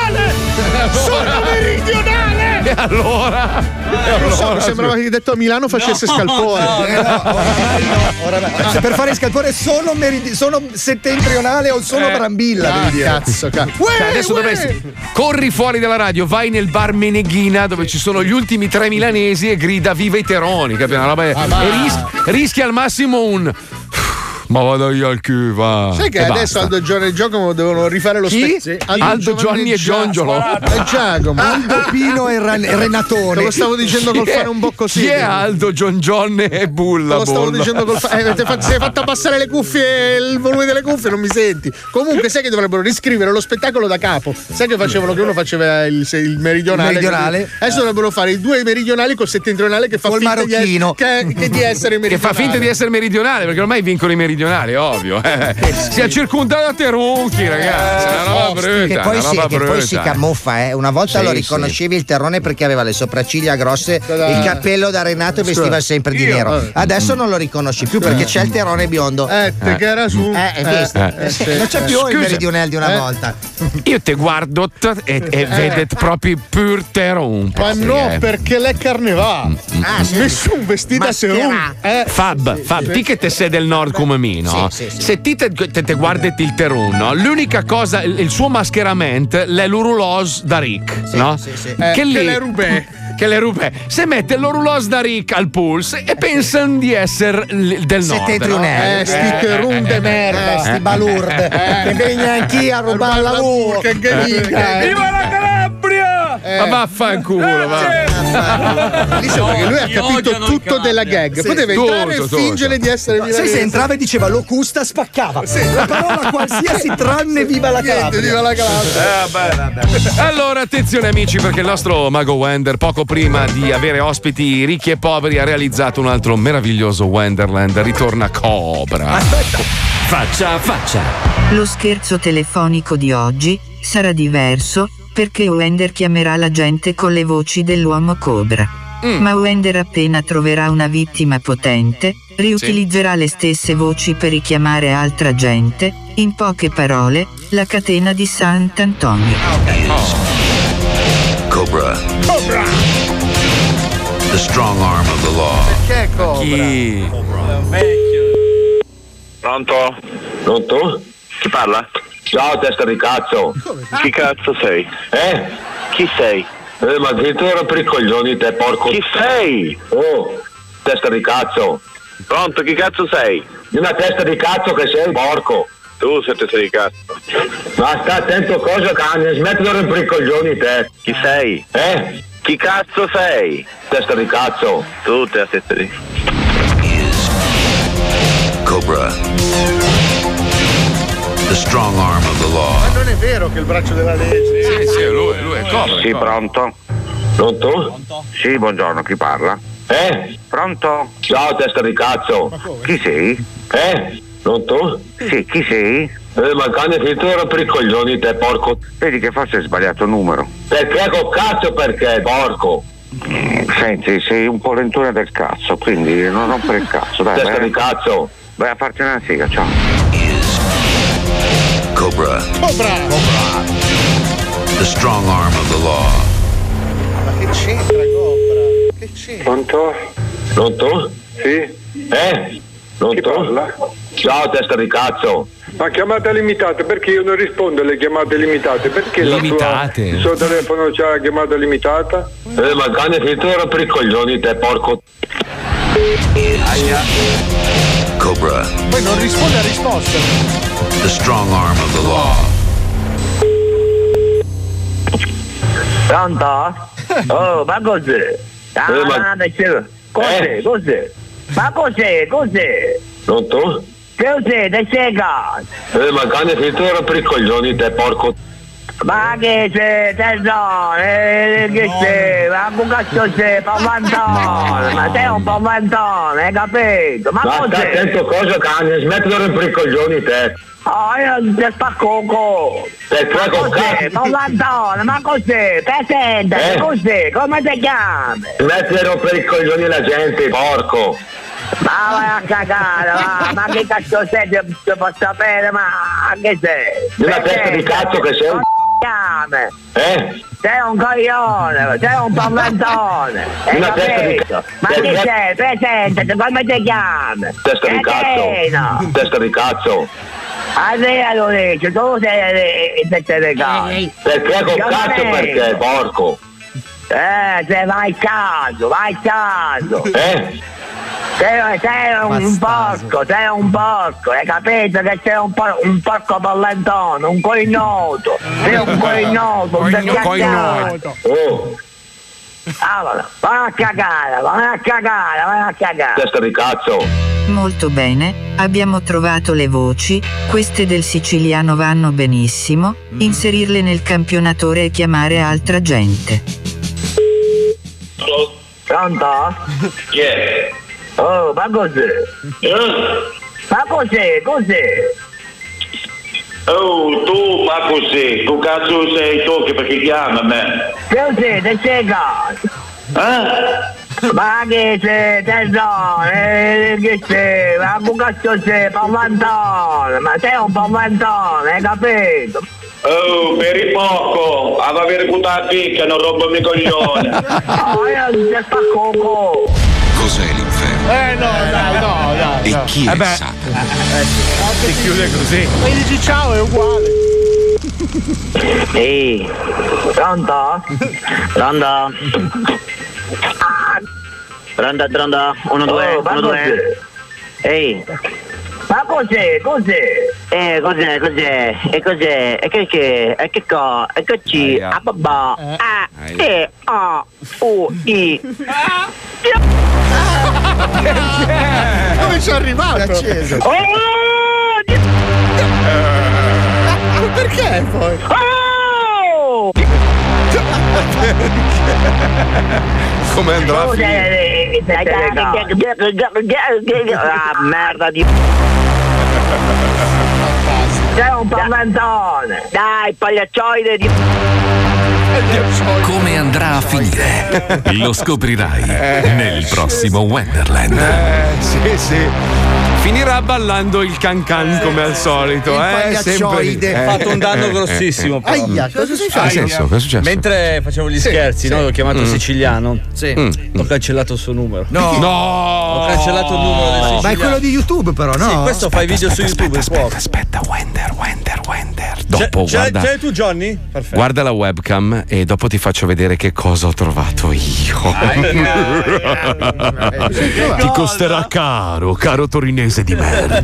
Sono meridionale!
E allora?
Eh, non so, mi sembrava che detto a Milano facesse scalpore.
Eh, no, oramai no, oramai- Se per fare scalpore sono, meridi- sono settentrionale o sono
Eh.
Brambilla,
Ah, cazzo, cazzo.
Cioè, adesso dovresti. Corri fuori dalla radio, vai nel bar Meneghina dove ci sono gli ultimi tre milanesi e grida viva i teroni, capi? Una roba-
Ah,
e ris- rischi al massimo un. Ma vado io al va.
Sai che
E
adesso
basta.
Aldo Giovanni e Giacomo devono rifare lo spettacolo?
Aldo, Giovanni e Giongolo.
E Giacomo.
Aldo Pino e Ran- Renatone.
Te lo stavo dicendo col
è-
fare un bocco
Chi è Aldo, John e Bulla?
Te lo stavo
Bolla?
dicendo col fare. Eh, avete fatto- sei fatta passare le cuffie, il volume delle cuffie, non mi senti. Comunque, sai che dovrebbero riscrivere lo spettacolo da capo. Sai che facevano che uno faceva il, il meridionale.
Il meridionale.
Adesso dovrebbero fare i due meridionali col settentrionale che fa
Col
finta di,
marocchino.
che, che di essere
Che
meridionale.
fa finta di essere meridionale, perché ormai vincono i meridionali, ovvio. eh. Si è circondato da terunchi, ragazzi. È una roba brutta.
Che poi,
una
si, che poi si camuffa, eh. Una volta
Sì,
lo
sì.
riconoscevi il terrone perché aveva le sopracciglia grosse, il cappello da Renato e vestiva sempre di
Io-
nero.
eh.
Adesso non lo riconosci più perché c'è il terrone biondo.
Eh, te che era su.
Eh, hai visto?
Eh.
Eh, sì. Non c'è più il meridionale di una
Eh.
volta.
Io te guardo t- e, e vedet proprio pur teron.
Ma no, perché l'è carnevale.
Ah, sì.
Nessun vestito a. Eh.
Fab, Fab, ti che te sei del nord come me, no?
Sì, sì, sì.
Se ti te, te, te guardi il terun, no? L'unica cosa, il, il suo mascheramento è l'urulos da Rick, no?
sì, sì.
Eh,
che lì.
che le rubè.
Che le rubè. Se mette l'urulos da Rick al pulse e pensano di essere l- del nord.
Settentrionale.
Eh, sti terun de merda.
Eh, sti balurde. Che venga anch'io a rubare il lavoro.
Che ghiga.
Viva la Calabria!
Eh.
Ma vaffanculo, va.
Lì sembra che lui ha capito tutto della gag. Poteva
Tutto,
entrare e
tutto.
fingere di essere
Sai
milanese.
se entrava e diceva locusta spaccava. La parola qualsiasi tranne viva la
Niente,
Calabria.
viva la Calabria.
Allora, attenzione amici, perché il nostro mago Wender, poco prima di avere ospiti ricchi e poveri, ha realizzato un altro meraviglioso Wonderland. Ritorna Cobra.
Faccia a faccia.
Lo scherzo telefonico di oggi sarà diverso perché Wender chiamerà la gente con le voci dell'uomo cobra. Ma Wender appena troverà una vittima potente, riutilizzerà le stesse voci per richiamare altra gente, in poche parole, la catena di Sant'Antonio.
Cobra.
Cobra.
The strong arm of the law.
Che cobra?
Chi?
Pronto? Pronto? Chi parla? Ciao testa di cazzo. Chi cazzo sei? Eh? Chi sei? Eh, ma tu ero per i coglioni te porco. Chi sei? Oh, testa di cazzo. Pronto, chi cazzo sei? Una testa di cazzo che sei, porco. Tu sei testa di cazzo. Ma sta attento cosa cane, smetti di rompere i coglioni te. Chi sei? Eh? Chi cazzo sei? Testa di cazzo. Tu testa di
Cobra. The strong arm of the law.
Ma non è vero che il braccio della legge.
Sì, sì, lui, lui è Cobra.
Sì, pronto? Pronto? Sì, buongiorno, chi parla? Eh? Pronto? Ciao, testa di cazzo. Chi sei? Eh? Pronto? Sì, chi sei? Eh, ma cane che tu ero per i coglioni te, porco. Vedi che forse hai sbagliato il numero. Perché col cazzo perché, porco? Senti, sei un po' lentone del cazzo, quindi non rompere il cazzo, dai. Testa di cazzo. Vai a farti una siga, ciao.
Cobra.
Cobra.
The strong arm of the law.
Ma che c'entra Cobra? Che c'entra?
Pronto? Pronto? Sì? Eh? Pronto? Ciao testa di cazzo!
Ma chiamate limitate, perché io non rispondo alle chiamate limitate? Perché
Limitate?
La tua, il suo telefono c'ha la chiamata limitata?
Eh ma cane che tu ero per i coglioni te porco
Aia. Cobra.
Poi non risponde a risposta.
The strong arm of the law.
Pronto? Oh, ma cos'è? Ah,
Eh, ma-
c'è- Cos'è?
Eh?
Cos'è? Ma cos'è? Cos'è?
Pronto?
Cos'è? Te cazzo?
Eh ma cane ero per i coglioni te porco
Ma che sei? Tesoro? Eh, che sei? Ma che cazzo sei? Pavantone? Ma sei un pavantone, hai capito? Ma
Ma
cos'è?
attento cosa cane, smetti di rompere i coglioni te
Oh, io ti spacco
Te prego
Cos'è?
cazzo
Pavantone, ma cos'è? Presente,
Eh?
cos'è? Come ti chiami?
Smetti di rompere i coglioni alla gente, porco
Ma vai a cagare, va, ma che cazzo sei? Ti ti posso sapere, ma che sei?
Una testa di cazzo che sei un
Chiame.
Eh?
Sei un coglione, sei un. Hai
Una testa di cazzo.
Ma che sei? Presente, come ti chiami?
Testa di cazzo Testa di cazzo
Andrea lo dice, tu sei il testa di cazzo.
Te prego cazzo perché, porco
Eh, se vai caso, vai caso.
Eh?
Sei, sei un, un porco, sei un porco, hai capito che sei un, por- un porco pallantone, un coignoto, sei un coignoto, un.
Oh,
Allora, vai a cagare, vai a cagare, vai a cagare.
testa di cazzo
Molto bene, abbiamo trovato le voci, queste del siciliano vanno benissimo, inserirle nel campionatore e chiamare altra gente.
Pronto?
Chi è?
Oh, ma cos'è? Ma cos'è? Cos'è?
Oh, tu, ma così, tu cazzo sei tu che perché chiama me?
Cos'è? Te sei cazzo?
Eh?
Ma che sei tesoro? Eh, che sei? Ma che cazzo sei? Pavantone, ma sei un pavantone, hai capito?
Oh, per il poco, aveva avere puttana picca, non rompo i coglioni.
Oh, io ti spacco.
Cos'è?
Eh no, dai, no, dai.
E
no.
chi
Eh
è
beh.
Satana?
Si chiude così.
Gli dici ciao, è uguale.
Ehi, pronto? Pronto? Pronto, pronto? Uno, due, uno, due. Ehi. Ma cos'è? Cos'è? Eh, cos'è? Cos'è? E cos'è? E che che? E che co? E che ci? A babà. A. E, A, U, I.
Come ci è arrivato?
È acceso. Oh!
Ma perché poi?
Oh!
Come andrà a finire?
Ah, merda di... Sei un paventone! Dai, pagliaccioide di...
Come andrà a finire? Lo scoprirai nel prossimo Wonderland.
Eh, sì, sì. Finirà ballando il can can come al solito,
Il
eh?
pagliaccioide.
Sempre.
Ha fatto un danno
Eh, eh,
grossissimo.
eh.
però.
Aia, cosa
Che
fatto?
senso? Cosa è successo?
Mentre facevo gli scherzi, no? L'ho chiamato
Mm.
siciliano.
Sì.
Mm.
Ho cancellato il suo numero.
No.
No!
Ho cancellato il numero del siciliano.
Ma è quello di YouTube però, no?
Sì, questo fa i video su YouTube. è
Aspetta,
fuoco.
aspetta, Wender, Wender, Wender. Dopo,
C'è-
guarda.
C'è, c'è tu, Johnny? Perfetto.
Guarda la webcam e dopo ti faccio vedere che cosa ho trovato io. ti costerà caro, caro torinese di merda.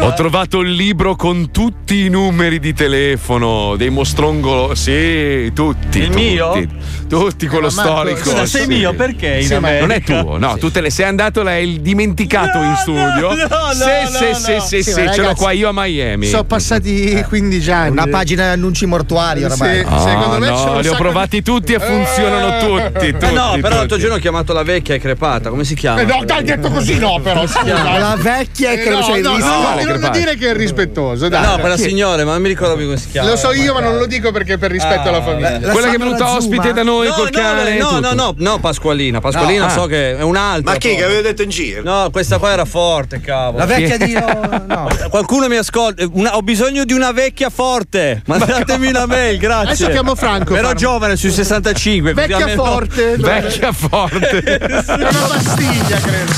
ho trovato il libro con tutti i numeri di telefono dei mostrongolo. Sì, tutti.
Il
tutti,
mio?
Tutti quello
Ma Marco,
storico.
Scusa, sei
sì.
mio perché in
Sì?
Non è tuo, no, tu te le sei andato, l'hai dimenticato
No,
in studio.
no, no,
sì,
no,
sì,
no.
sì, sì,
Sì,
sì,
ma
ce l'ho qua io a Miami.
Sono passati 15 anni.
Una pagina di annunci mortuari oramai.
Sì, secondo me
no, li ho provati tutti e funzionano tutti.
Eh
tutti
no, però l'altro giorno ho chiamato la vecchia e crepata, come si chiama?
Eh, no, dai, detto così no, però. scusa.
La vecchia
Eh,
che non
no,
c'hai
no,
visto.
no,
Quale
non dire che è rispettoso, dai.
No, quella signora, ma non mi ricordo più come si chiama.
Lo so io, ma non lo dico perché per rispetto alla famiglia.
Quella che è venuta ospite da noi
no,
col
no,
cane. e
No, no, no, no, Pasqualina. Pasqualina
No,
so
ah.
che è un'altra.
Ma chi che aveva detto in giro?
No, questa qua era forte, cavolo.
La vecchia di. no.
Qualcuno mi ascolta. Una- ho bisogno di una vecchia forte. Mandatemi una mail, grazie.
Adesso chiamo Franco,
Però giovane sui 65. così
Vecchia forte.
Vecchia forte.
È una pastiglia, credo.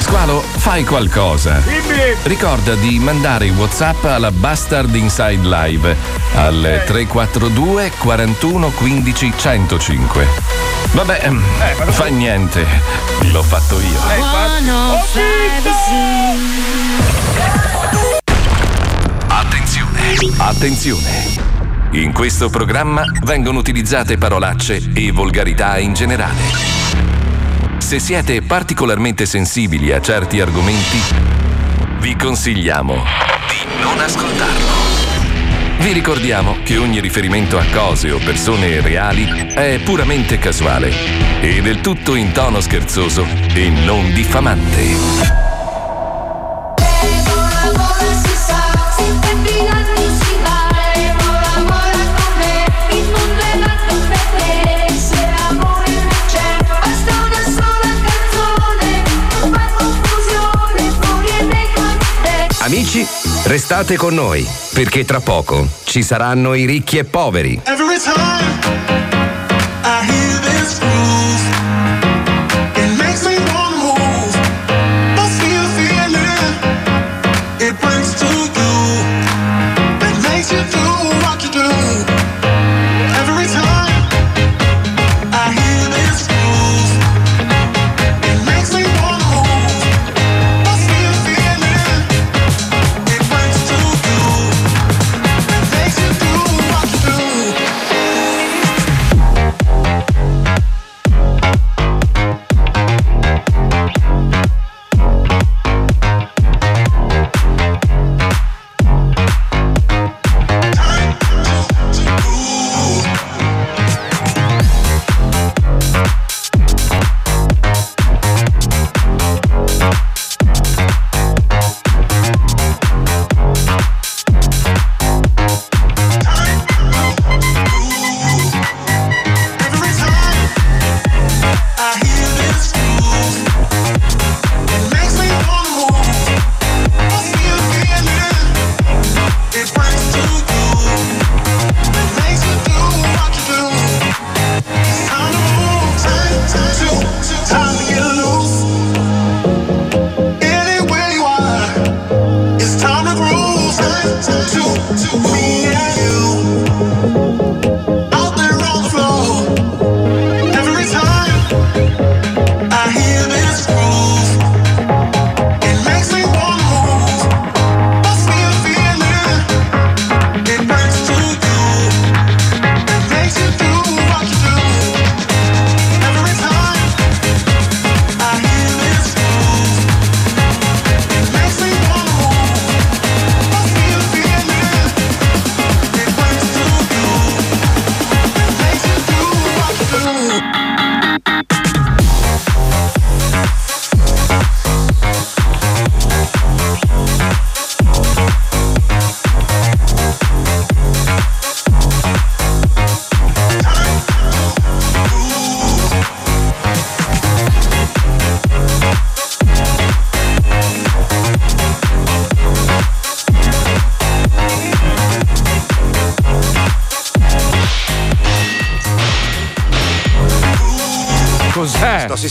Squalo, fai qualcosa. Ricorda di mandare i WhatsApp alla Bastard Inside Live al 342 41 15 105. Vabbè, ehm, fa niente, l'ho fatto io. Attenzione, attenzione. In questo programma vengono utilizzate parolacce e volgarità in generale. Se siete particolarmente sensibili a certi argomenti, vi consigliamo di non ascoltarlo. Vi ricordiamo che ogni riferimento a cose o persone reali è puramente casuale e del tutto in tono scherzoso e non diffamante.
Amici, restate con noi, perché tra poco ci saranno i ricchi e poveri.
Every time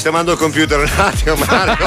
sistemando il computer un attimo, Marco.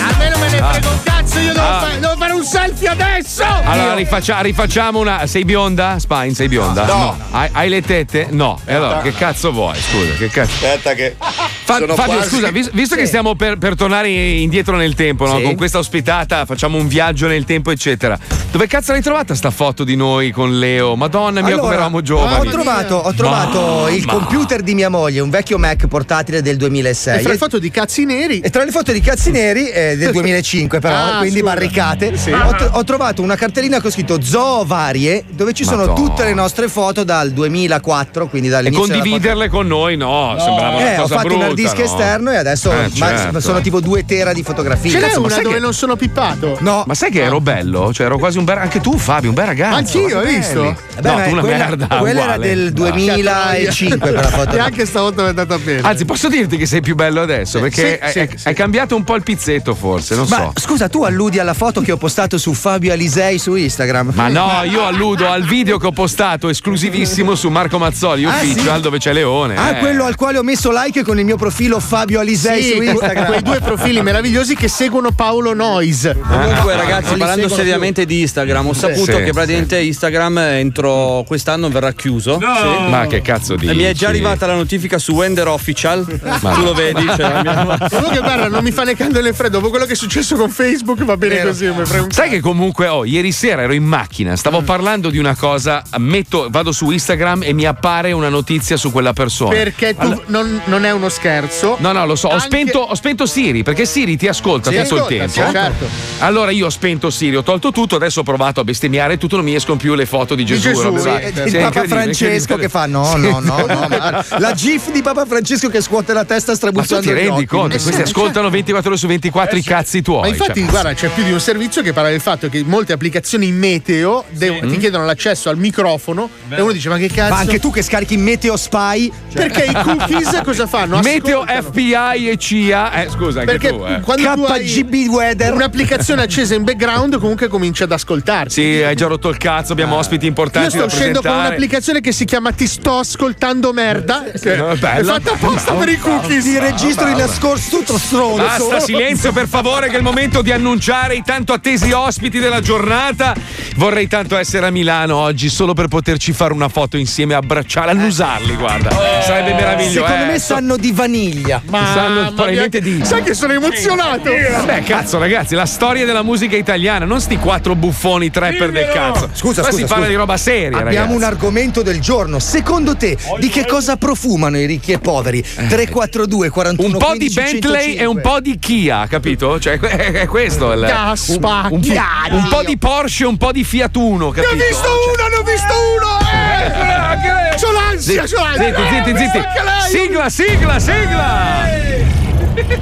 Almeno me ne frego un cazzo, io devo,
Ah.
fare, devo fare un selfie adesso!
Allora rifaccia- rifacciamo una. Sei bionda? Spine, sei bionda?
No.
Hai, hai le tette? No. E allora, che cazzo vuoi? Scusa, che cazzo.
Aspetta che
Fa-
sono
Fabio,
quasi-
scusa, vis- visto che stiamo per, per tornare indietro nel tempo, no?
Sì.
con questa ospitata facciamo un viaggio nel tempo, eccetera. Dove cazzo l'hai trovata sta foto di noi con Leo? Madonna mia, come
Allora,
eravamo giovani.
Ho trovato, ho trovato il
Mamma.
computer di mia moglie, un vecchio Mac portatile del 2006.
E fra le foto di cazzi neri.
E tra le foto di cazzi neri eh, del 2005 però,
Ah,
quindi
scusa.
barricate,
Sì.
ho ho trovato una cartellina con scritto Zoo Varie, dove ci sono
Madonna.
tutte le nostre foto dal 2004, quindi
E
dall'inizio. della
condividerle con noi, no, sembrava una
Eh, ho
cosa
fatto
brutta.
un hard disk
no?
esterno e adesso
Eh,
ma-
certo.
sono tipo due tera di fotografie.
Ce n'è
ma
una dove
che-
non sono pippato?
No.
Ma sai che ero bello? Cioè, ero quasi un bel. Anche tu, Fabio, un bel ragazzo.
Anch'io, hai visto?
no,
Beh,
tu una
quella-
merda.
quella era
uguale.
del
No.
2005 quella foto.
E anche stavolta mi è andata bene.
Anzi, posso dirti che sei più bello adesso? Perché
sì,
hai,
sì,
hai cambiato un po' il pizzetto, forse, non
Ma
so.
scusa, tu alludi alla foto che ho postato su Fabio Alisei su Instagram?
Ma no, io alludo al video che ho postato esclusivissimo su Marco Mazzoli
Ah,
Official,
sì?
dove c'è Leone.
Ah,
eh.
quello al quale ho messo like con il mio profilo Fabio Alisei
Sì,
su Instagram.
quei due profili meravigliosi che seguono Paolo Noise.
Comunque, ragazzi,
non li
parlando seriamente di Instagram, ho saputo
Sì,
che praticamente Instagram entro quest'anno verrà chiuso. Sì.
Ma che cazzo di.
E mi è già arrivata la notifica su Wender Official.
Ma-
Tu lo vedi? Cioè, abbiamo-
Comunque, guarda, non mi fa né caldo né freddo. Dopo quello che è successo con Facebook, va bene così. Frega un
Sai che comunque, oh, ieri sera ero in macchina, stavo
Mm.
parlando di una cosa, metto, vado su Instagram e mi appare una notizia su quella persona.
Perché tu
Allora-
non, non è uno scherzo.
No, no, lo so. Ho,
Anche-
spento, ho spento Siri perché Siri ti ascolta
Sì,
tutto il tempo.
sì, certo.
Allora io ho spento Siri, ho tolto tutto, adesso ho provato a bestemmiare tutto, non mi escono più le foto di Gesù.
Gesù,
robe
sì, il
Sì, è
Papa Francesco che fa no,
Sì.
no, no, no, la gif di Papa Francesco che scuote la testa
Ma tu
strabuzzando
ti
gli
rendi
occhi.
conto?
Eh,
Questi
sì,
ascoltano 24 ore su 24 i cazzi tuoi.
Ma infatti,
cioè.
guarda, c'è più di un servizio che parla del fatto che molte applicazioni meteo devono- ti chiedono l'accesso al microfono e uno dice: Ma che cazzo?
Ma anche tu che scarichi Meteo Spy
Perché i cookies cosa fanno?
Meteo. FBI e CIA. Eh, scusa, anche
Perché
tu, eh.
quando tu hai
KGB Weather
un'applicazione accesa in background, comunque comincia ad ascoltarti.
Sì, hai già rotto il cazzo, abbiamo ospiti
Io
importanti
sto
da
uscendo con un'applicazione che si chiama Ti sto ascoltando merda. Che
No,
è
bella.
fatta apposta per i cookies.
ti registro in nascosto tutto stronzo.
Basta, silenzio per favore, che è il momento di annunciare i tanto attesi ospiti della giornata. Vorrei tanto essere a Milano oggi solo per poterci fare una foto insieme, abbracciare, annusarli, guarda. Sarebbe meraviglioso.
Secondo
eh.
me sanno di vaniglia.
sanno probabilmente di.
Sai che sono emozionato.
Beh, cazzo, ragazzi, la storia della musica italiana, non sti quattro buffoni trapper del cazzo.
Scusa,
Qua
scusa.
si parla
scusa.
di roba seria,
Abbiamo
ragazzi.
un argomento del giorno. Secondo te, di che cosa profumano i ricchi e poveri? 342 41
Eh. Un po' di
15
Bentley
105.
e un po' di Kia, capito? Cioè, è, questo il.
Caspa,
un, un, un po' di Porsche e un po' di Fiat Uno,
Ne
capito?
ho visto uno, ne ho visto uno! Eh! C'ho l'ansia, c'ho l'ansia!
Zitti, zitti, zitti. Sigla, sigla, sigla!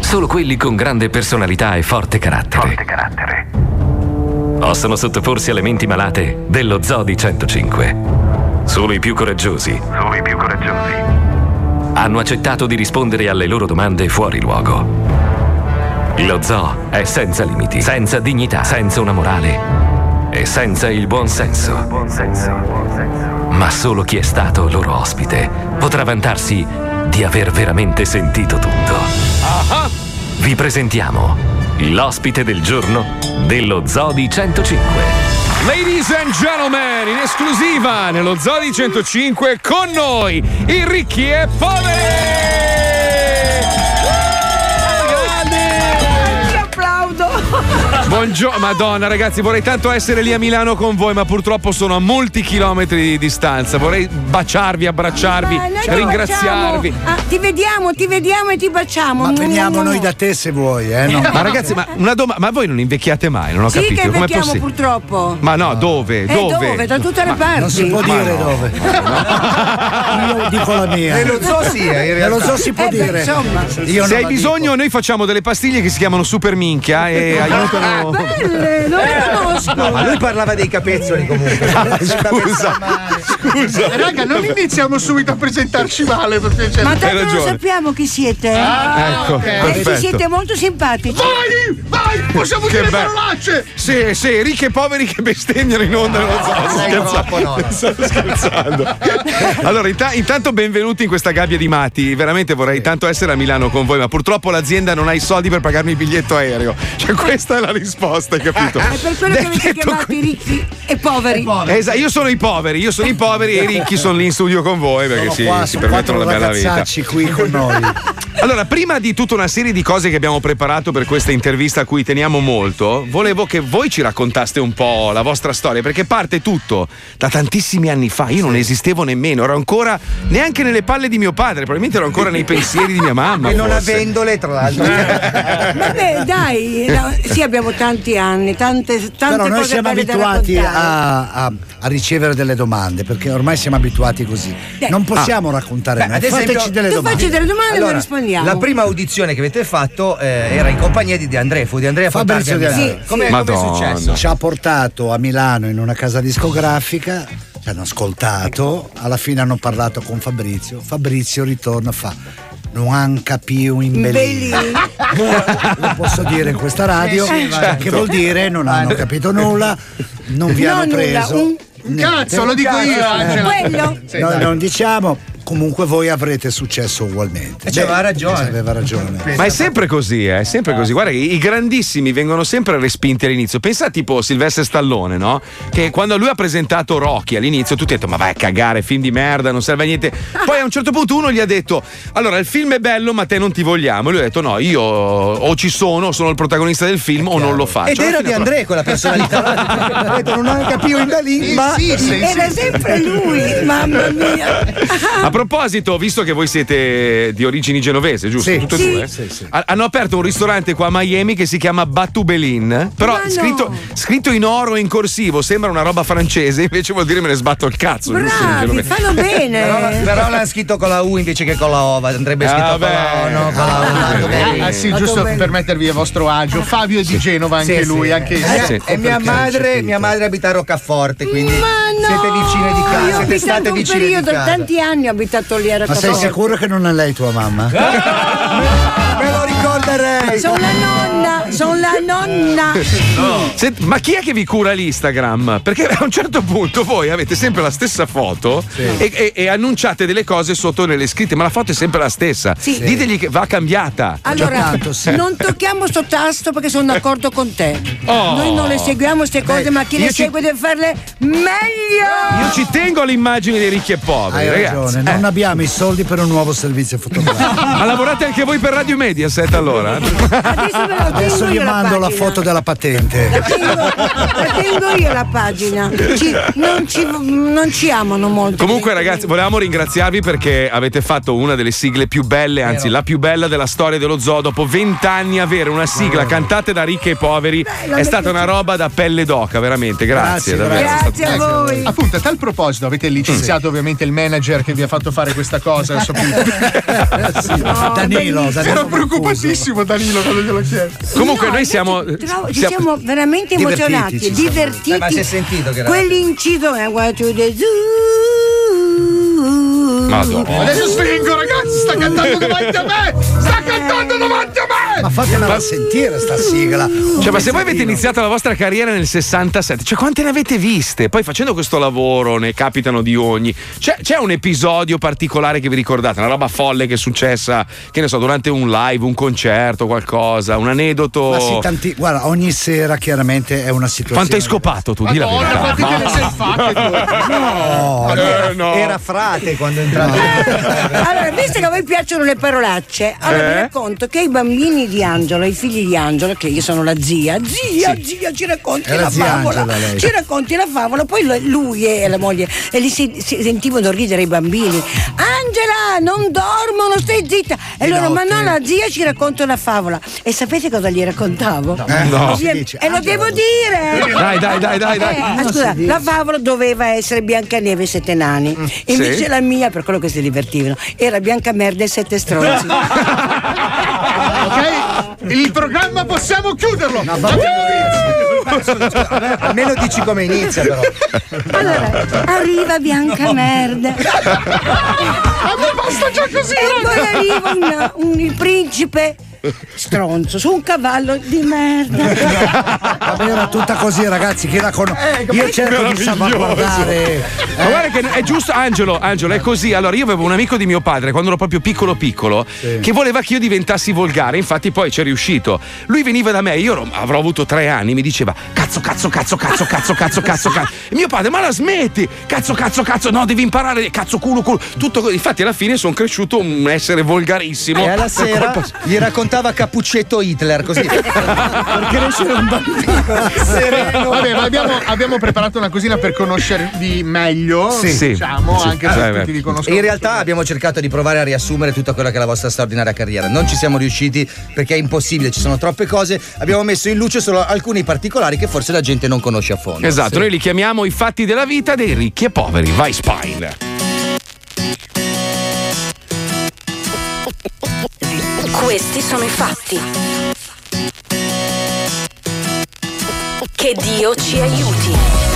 Solo quelli con grande personalità e forte carattere. Possono sottoporsi alle menti malate dello Zoo di 105. Solo i più coraggiosi. Solo i più coraggiosi. Hanno accettato di rispondere alle loro domande fuori luogo. Lo zoo è senza limiti, senza dignità, senza una morale e senza il buon senso. Ma solo chi è stato loro ospite potrà vantarsi di aver veramente sentito tutto. Vi presentiamo l'ospite del giorno dello Zoo di 105.
Ladies and gentlemen, in esclusiva nello Zoo di 105 con noi i ricchi e poveri! Buongiorno, Madonna, ragazzi, vorrei tanto essere lì a Milano con voi, ma purtroppo sono a molti chilometri di distanza. Vorrei baciarvi, abbracciarvi,
Eh,
ringraziarvi.
Ah, ti vediamo, ti vediamo e ti baciamo.
Ma veniamo noi da te se vuoi, eh? no?
Ma ragazzi, ma una domanda, ma voi non invecchiate mai? Non ho
Sì
capito.
che
Com'è
invecchiamo
possibile?
purtroppo.
Ma no, dove?
Eh,
dove?
dove? Da tutte le
Ma-
parti.
Non si può
Ma
dire
no.
dove. Io dico la mia.
Nello zoo sì, eh, in realtà.
zoo si può
Eh, beh,
dire.
insomma.
Io
Se hai bisogno, noi facciamo delle pastiglie che si chiamano super minchia e aiutano.
Belle, non le conosco.
No, ma lui parlava dei capezzoli comunque.
Scusa, scusa.
Eh, Raga, non iniziamo subito a presentarci male per piacere.
Ma tanto lo sappiamo chi siete.
Ecco,
Eh,
perfetto.
siete molto simpatici.
Vai, vai, possiamo
Che
dire parolacce.
Sì, sì, ricchi e poveri che bestemmiano in onda. Non so, sto
sei troppo, no, no.
scherzando. Sto scherzando. Allora, inta- intanto benvenuti in questa gabbia di matti. Veramente vorrei tanto essere a Milano con voi, ma purtroppo l'azienda non ha i soldi per pagarmi il biglietto aereo. Cioè, questa è la risposta, hai capito?
È per quello che avete
Detto
chiamati ricchi e poveri.
Esatto, io sono i poveri, io sono i poveri e i ricchi sono lì in studio con voi perché
Sono
si,
qua,
si permettono la
quattro
bella vita.
qui con noi.
Allora, prima di tutta una serie di cose che abbiamo preparato per questa intervista a cui teniamo molto, volevo che voi ci raccontaste un po' la vostra storia, perché parte tutto da tantissimi anni fa. Io non esistevo nemmeno, ero ancora neanche nelle palle di mio padre, probabilmente ero ancora nei pensieri di mia mamma.
E non
forse.
avendole, tra l'altro.
Vabbè, dai, no, sì, abbiamo tanti anni, tante, tante
Però noi
cose
siamo abituati a, a- a ricevere delle domande perché ormai siamo abituati così. Non possiamo raccontare
Beh,
noi.
ad esempio-
Fateci delle
Tu
domande.
facci delle domande e
Allora,
noi rispondiamo.
La prima audizione che avete fatto eh, era in compagnia di De André, fu di Andrea
Fabrizio De.
Come come è successo?
Ci ha portato a Milano in una casa discografica, ci hanno ascoltato, alla fine hanno parlato con Fabrizio. Fabrizio ritorna e fa. Non han capito in Belin. Lo posso dire in questa radio, cioè,
certo.
che vuol dire non hanno capito nulla, non vi
No,
hanno
nulla,
preso.
un-
niente.
Cazzo, lo dico io, Angela.
Quello?
Dai.
non diciamo, comunque voi avrete successo ugualmente.
Eh, aveva ragione.
Aveva ragione.
Ma è sempre così, eh, è sempre così. Guarda, i grandissimi vengono sempre respinti all'inizio. Pensa tipo Silvestre Stallone, no? Che quando lui ha presentato Rocky all'inizio, tutti hanno detto: Ma vai a cagare, film di merda, non serve a niente. Poi a un certo punto uno gli ha detto: Allora, il film è bello, ma te non ti vogliamo. E lui ha detto: No, io o ci sono, sono il protagonista del film, o non lo faccio.
Ed era di
però-
André quella personalità.
Ha detto, non hanno capito in Belin, ma
Era sempre lui, mamma mia.
A proposito, visto che voi siete di origini genovese, giusto?
Sì.
Tutte e
Sì.
due?
Sì, sì.
Ha- Hanno aperto un ristorante qua a Miami che si chiama Batubelin. Però
Ma no.
scritto, scritto in oro e in corsivo, sembra una roba francese, invece vuol dire me ne sbatto il cazzo.
Bravi,
genovese.
fanno
Però,
bene.
però l'hanno scritto con la U invece che con la O, andrebbe scritto
Ah,
con la O, no, con la U.
Ah.
Ah sì, giusto per mettervi a vostro agio. Fabio è di Genova, anche
Sì,
lui,
sì.
anche
Eh,
sì.
E mia madre, mia madre abita a Roccaforte, quindi
Ma no!
siete vicine di casa,
Io
siete state vicine di
periodo,
casa.
tanti anni ho abitato lì a
Ma sei sicuro che non è lei tua mamma?
Me lo ricorderei.
Sono la nonna, sono la nonna.
Sent- ma chi è che vi cura l'Instagram? Perché a un certo punto voi avete sempre la stessa foto e, e- e annunciate delle cose sotto nelle scritte, ma la foto è sempre la stessa.
Sì.
Ditegli che va cambiata.
Allora,
tanto, sì.
non tocchiamo sto tasto perché sono d'accordo con te.
Oh.
Noi non le seguiamo queste cose,
Beh,
ma chi le
ci-
segue deve farle meglio.
Io ci tengo all'immagine dei ricchi e poveri,
Hai
ragazzi.
ragione, non abbiamo i soldi per un nuovo servizio fotografico.
Ma lavorate anche voi per Radio Mediaset allora?
Adesso ve lo
Adesso gli
la
mando la
pagina.
foto della patente.
La tengo, la tengo io la pagina. Ci- non, ci, non ci amano molto.
Comunque, ragazzi, volevamo ringraziarvi perché avete fatto una delle sigle più belle, anzi, la più bella della storia dello zoo. Dopo vent'anni avere una sigla cantata da ricchi e poveri è stata una roba da pelle d'oca, veramente. Grazie,
Grazie,
davvero.
Grazie a voi.
Appunto, a tal proposito, avete licenziato ovviamente il manager che vi ha fatto fare questa cosa. adesso più-
Danilo, Danilo
Ero preoccupatissimo, Danilo, quando glielo chiedo.
Comunque,
No,
noi siamo.
trovo- ci
siamo-
siamo veramente
Divertiti,
emozionati,
ci siamo.
divertiti.
Eh, ma si è sentito che era-
Quell'inciso è the zoo.
Madonna.
Adesso spingo, ragazzi, sta cantando davanti a me! Sta cantando davanti a me!
Ma fatemela sentire sta sigla.
Cioè, ma se voi avete iniziato la vostra carriera nel 67, cioè quante ne avete viste? Poi facendo questo lavoro ne capitano di ogni. C'è, c'è un episodio particolare che vi ricordate? Una roba folle che è successa, che ne so, durante un live, un concerto, qualcosa, un aneddoto.
Ma sì, tanti, guarda, ogni sera chiaramente è una situazione.
Quanto hai scopato tu? Di la verità.
quante te ne sei fatte?
No,
Eh, no.
Era frate quando è entrato.
Allora, visto che a voi piacciono le parolacce, allora vi
Eh?
racconto che i bambini di Angelo, i figli di Angelo, che io sono la zia, zia, zia, ci racconti
la
favola,
Angela,
ci racconti la favola, poi lui e la moglie, e li si, si sentivano ridere i bambini. Angela, non dormono, stai zitta. E loro, ma no, la zia ci racconta una favola. E sapete cosa gli raccontavo?
Eh,
No.
dice,
E lo devo dire!
Dai, dai, dai, dai, dai.
Eh, scusa, la favola doveva essere Biancaneve e sette nani. Invece
Sì.
la mia, per quello che si divertivano, era Biancamerda e sette stronzi.
Ok? Il programma possiamo chiuderlo! Abbiamo vinto!
Almeno dici come inizia, però.
Allora, arriva Biancamerda.
A me basta già così!
E poi arriva un- un- il principe stronzo su un cavallo di merda.
Vabbè, era tutta così, ragazzi. Chi la conosce? Io cerco di salvaguardare.
Ma guarda che è giusto, Angelo, Angelo, è così. Allora, io avevo un amico di mio padre quando ero proprio piccolo piccolo che voleva che io diventassi volgare, infatti poi ci è riuscito. Lui veniva da me, io avrò avuto tre anni, mi diceva cazzo, cazzo, cazzo, cazzo, cazzo, cazzo, cazzo, cazzo. E mio padre, ma la smetti! Cazzo, cazzo, cazzo, no, devi imparare, cazzo, culo, culo. Tutto così. Infatti alla fine sono cresciuto un essere volgarissimo.
E alla
Per
sera
colpa-
gli raccontavi diventava cappuccetto Hitler così. per crescere un bambino sereno.
Vabbè, ma abbiamo, abbiamo preparato una cosina per conoscervi meglio.
Sì.
diciamo,
Sì.
anche se tutti vi conoscono.
In realtà abbiamo cercato di provare a riassumere tutta quella che è la vostra straordinaria carriera. Non ci siamo riusciti perché è impossibile, ci sono troppe cose. Abbiamo messo in luce solo alcuni particolari che forse la gente non conosce a fondo.
Esatto, noi li chiamiamo i fatti della vita dei ricchi e poveri. Vai Spine.
Questi sono i fatti. Che Dio ci aiuti.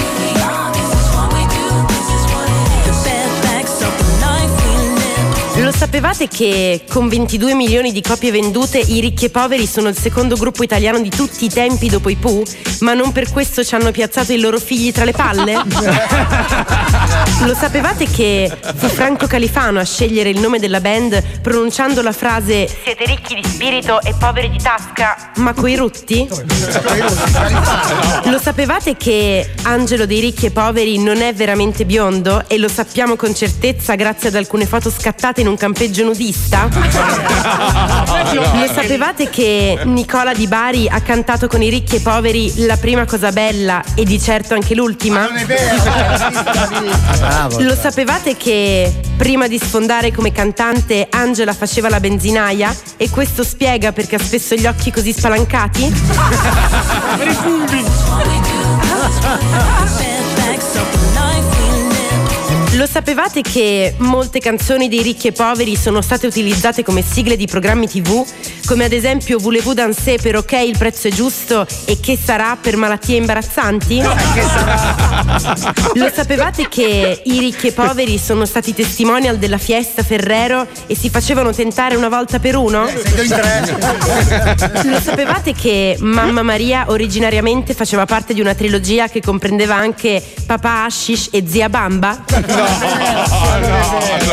Lo sapevate che con 22 milioni di copie vendute i ricchi e poveri sono il secondo gruppo italiano di tutti i tempi dopo i Pooh? Ma non per questo ci hanno piazzato i loro figli tra le palle? Lo sapevate che fu Franco Califano a scegliere il nome della band pronunciando la frase Siete ricchi di spirito e poveri di tasca, ma coi rutti? Lo sapevate che Angelo dei ricchi e poveri non è veramente biondo e lo sappiamo con certezza grazie ad alcune foto scattate in un campeggio nudista? Lo sapevate che Nicola Di Bari ha cantato con i ricchi e poveri la prima cosa bella e di certo anche l'ultima?
Bravo.
Lo sapevate che prima di sfondare come cantante Angela faceva la benzinaia e questo spiega perché ha spesso gli occhi così spalancati? Lo sapevate che molte canzoni dei ricchi e poveri sono state utilizzate come sigle di programmi tv, come ad esempio Voulez-vous danser per ok il prezzo è giusto e che sarà per malattie imbarazzanti? Lo sapevate che i ricchi e poveri sono stati testimonial della fiesta Ferrero e si facevano tentare una volta per uno? Lo sapevate che Mamma Maria originariamente faceva parte di una trilogia che comprendeva anche Papà Ashish e Zia Bamba?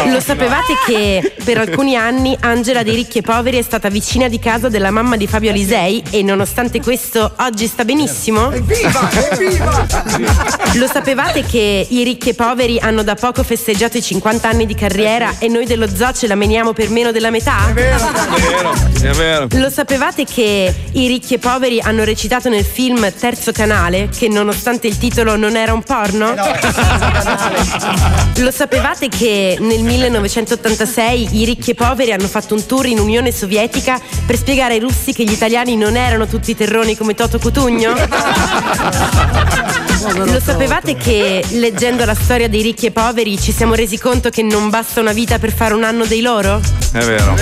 Lo sapevate che per alcuni anni Angela dei ricchi e poveri è stata vicina di casa della mamma di Fabio Alisei e nonostante questo oggi sta benissimo? Lo sapevate che i ricchi e poveri hanno da poco festeggiato i 50 anni di carriera e noi dello zoo ce la meniamo per meno della metà?
È vero, è vero.
Lo sapevate che i ricchi e poveri hanno recitato nel film Terzo Canale, che nonostante il titolo non era un porno? Lo sapevate che nel 1986 i ricchi e poveri hanno fatto un tour in Unione Sovietica per spiegare ai russi che gli italiani non erano tutti terroni come Toto Cutugno? Lo sapevate che leggendo la storia dei ricchi e poveri ci siamo resi conto che non basta una vita per fare un anno dei loro?
È vero.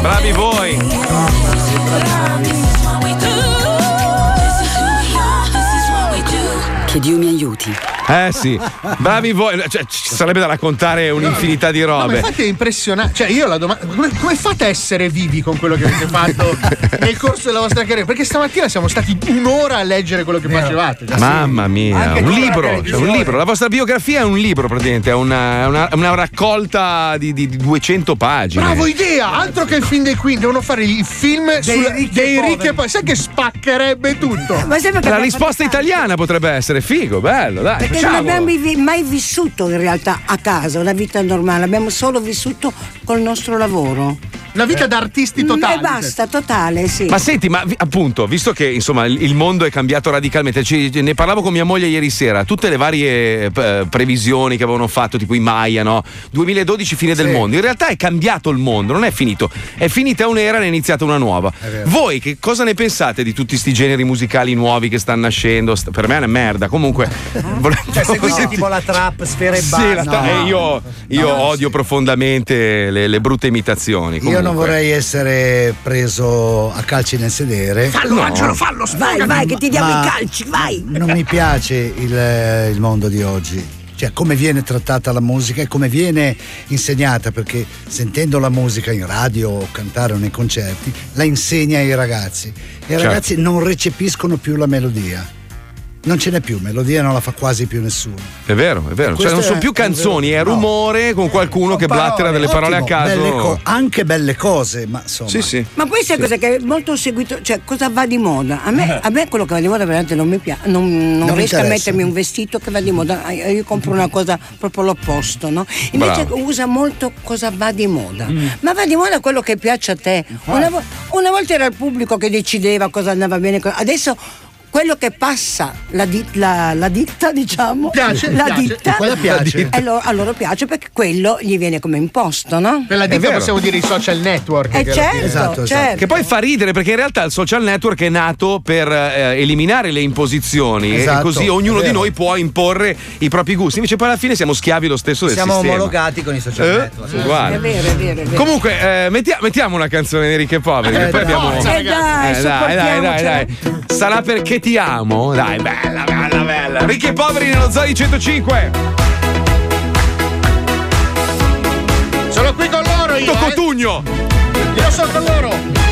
Bravi voi.
Che Dio mi aiuti.
Eh sì, bravi voi. Cioè, ci sarebbe da raccontare un'infinità di
No, ma
robe.
infatti è impressionante. Cioè, io la domanda. Come, come fate a essere vivi con quello che avete fatto nel corso della vostra carriera? Perché stamattina siamo stati un'ora a leggere quello che facevate.
Mamma mia,
Anche
un libro, cioè, un libro. La vostra biografia è un libro, praticamente, è una, una- una raccolta di, di- di 200 pagine.
Bravo idea! Altro che il film dei Queen, devono fare il film dei ricchi, dei ricchi e poveri. Sai che spaccherebbe tutto?
Ma
La risposta italiana potrebbe essere figo, bello, dai.
Perché non abbiamo mai vissuto in realtà a casa una vita normale, abbiamo solo vissuto col nostro lavoro.
Una vita da artisti
totali. E basta, totale, sì.
Ma senti, ma appunto, visto che insomma il mondo è cambiato radicalmente, ci- ne parlavo con mia moglie ieri sera, tutte le varie eh, previsioni che avevano fatto, tipo i Maya, no? 2012 fine del mondo. In realtà è cambiato il mondo, non è finito. È finita un'era e ne è iniziata una nuova. Voi che cosa ne pensate di tutti sti generi musicali nuovi che stanno nascendo? Per me è una merda. Comunque, volevo
Cioè, seguite
sentire-
tipo la trap, sfera e
Sì,
basta.
tra- e io, io odio profondamente le, le brutte imitazioni.
Io non
comunque.
vorrei essere preso a calci nel sedere.
Fallo, No. Angelo, fallo, Vai, vai, che ti diamo
Ma
i calci, vai.
Non mi piace il, il mondo di oggi. Cioè, come viene trattata la musica e come viene insegnata, perché sentendo la musica in radio o cantare o nei concerti, la insegna ai ragazzi. E i
Certo.
ragazzi non recepiscono più la melodia. Non ce n'è più, melodia non la fa quasi più nessuno.
È vero, è vero. Cioè, non sono
è-
più
è vero.
canzoni, è
No.
rumore con qualcuno che blattera delle parole a caso.
belle co- anche belle cose, ma insomma.
Sì, sì.
Ma poi sai cosa che è molto seguito, cioè cosa va di moda? A me, a me quello che va di moda veramente non mi piace, non, non
Non
riesco a mettermi un vestito che va di moda, Ah, io compro una cosa proprio l'opposto, no? Invece
Bravo.
usa molto cosa va di moda, ma va di moda quello che piace a te. Una, vo- una volta era il pubblico che decideva cosa andava bene, adesso quello che passa la, di- la- la ditta, diciamo,
Piace,
la
piace.
ditta,
E quella piace.
e lo- a loro piace perché quello gli viene come imposto, no?
Per la ditta possiamo dire i social network.
Eh
che
certo,
fine-
Esatto,
certo.
Che poi fa ridere perché in realtà il social network è nato per eh, eliminare le imposizioni
Esatto,
e così ognuno di noi può imporre i propri gusti. Invece poi alla fine siamo schiavi lo stesso del
Siamo
sistema.
omologati con i social
Eh?
network.
Uguale.
È vero, è vero, è vero.
Comunque, eh, mettia- mettiamo una canzone di ricchi e poveri.
Eh,
poi
dai.
abbiamo.
Eh, dai,
Eh, dai, dai, dai, dai. Sarà perché ti amo? Dai, bella, bella, bella. Ricchi e poveri nello Zoi 105.
Sono qui con loro io.
Tocco
eh.
Tugno.
Io sono con loro.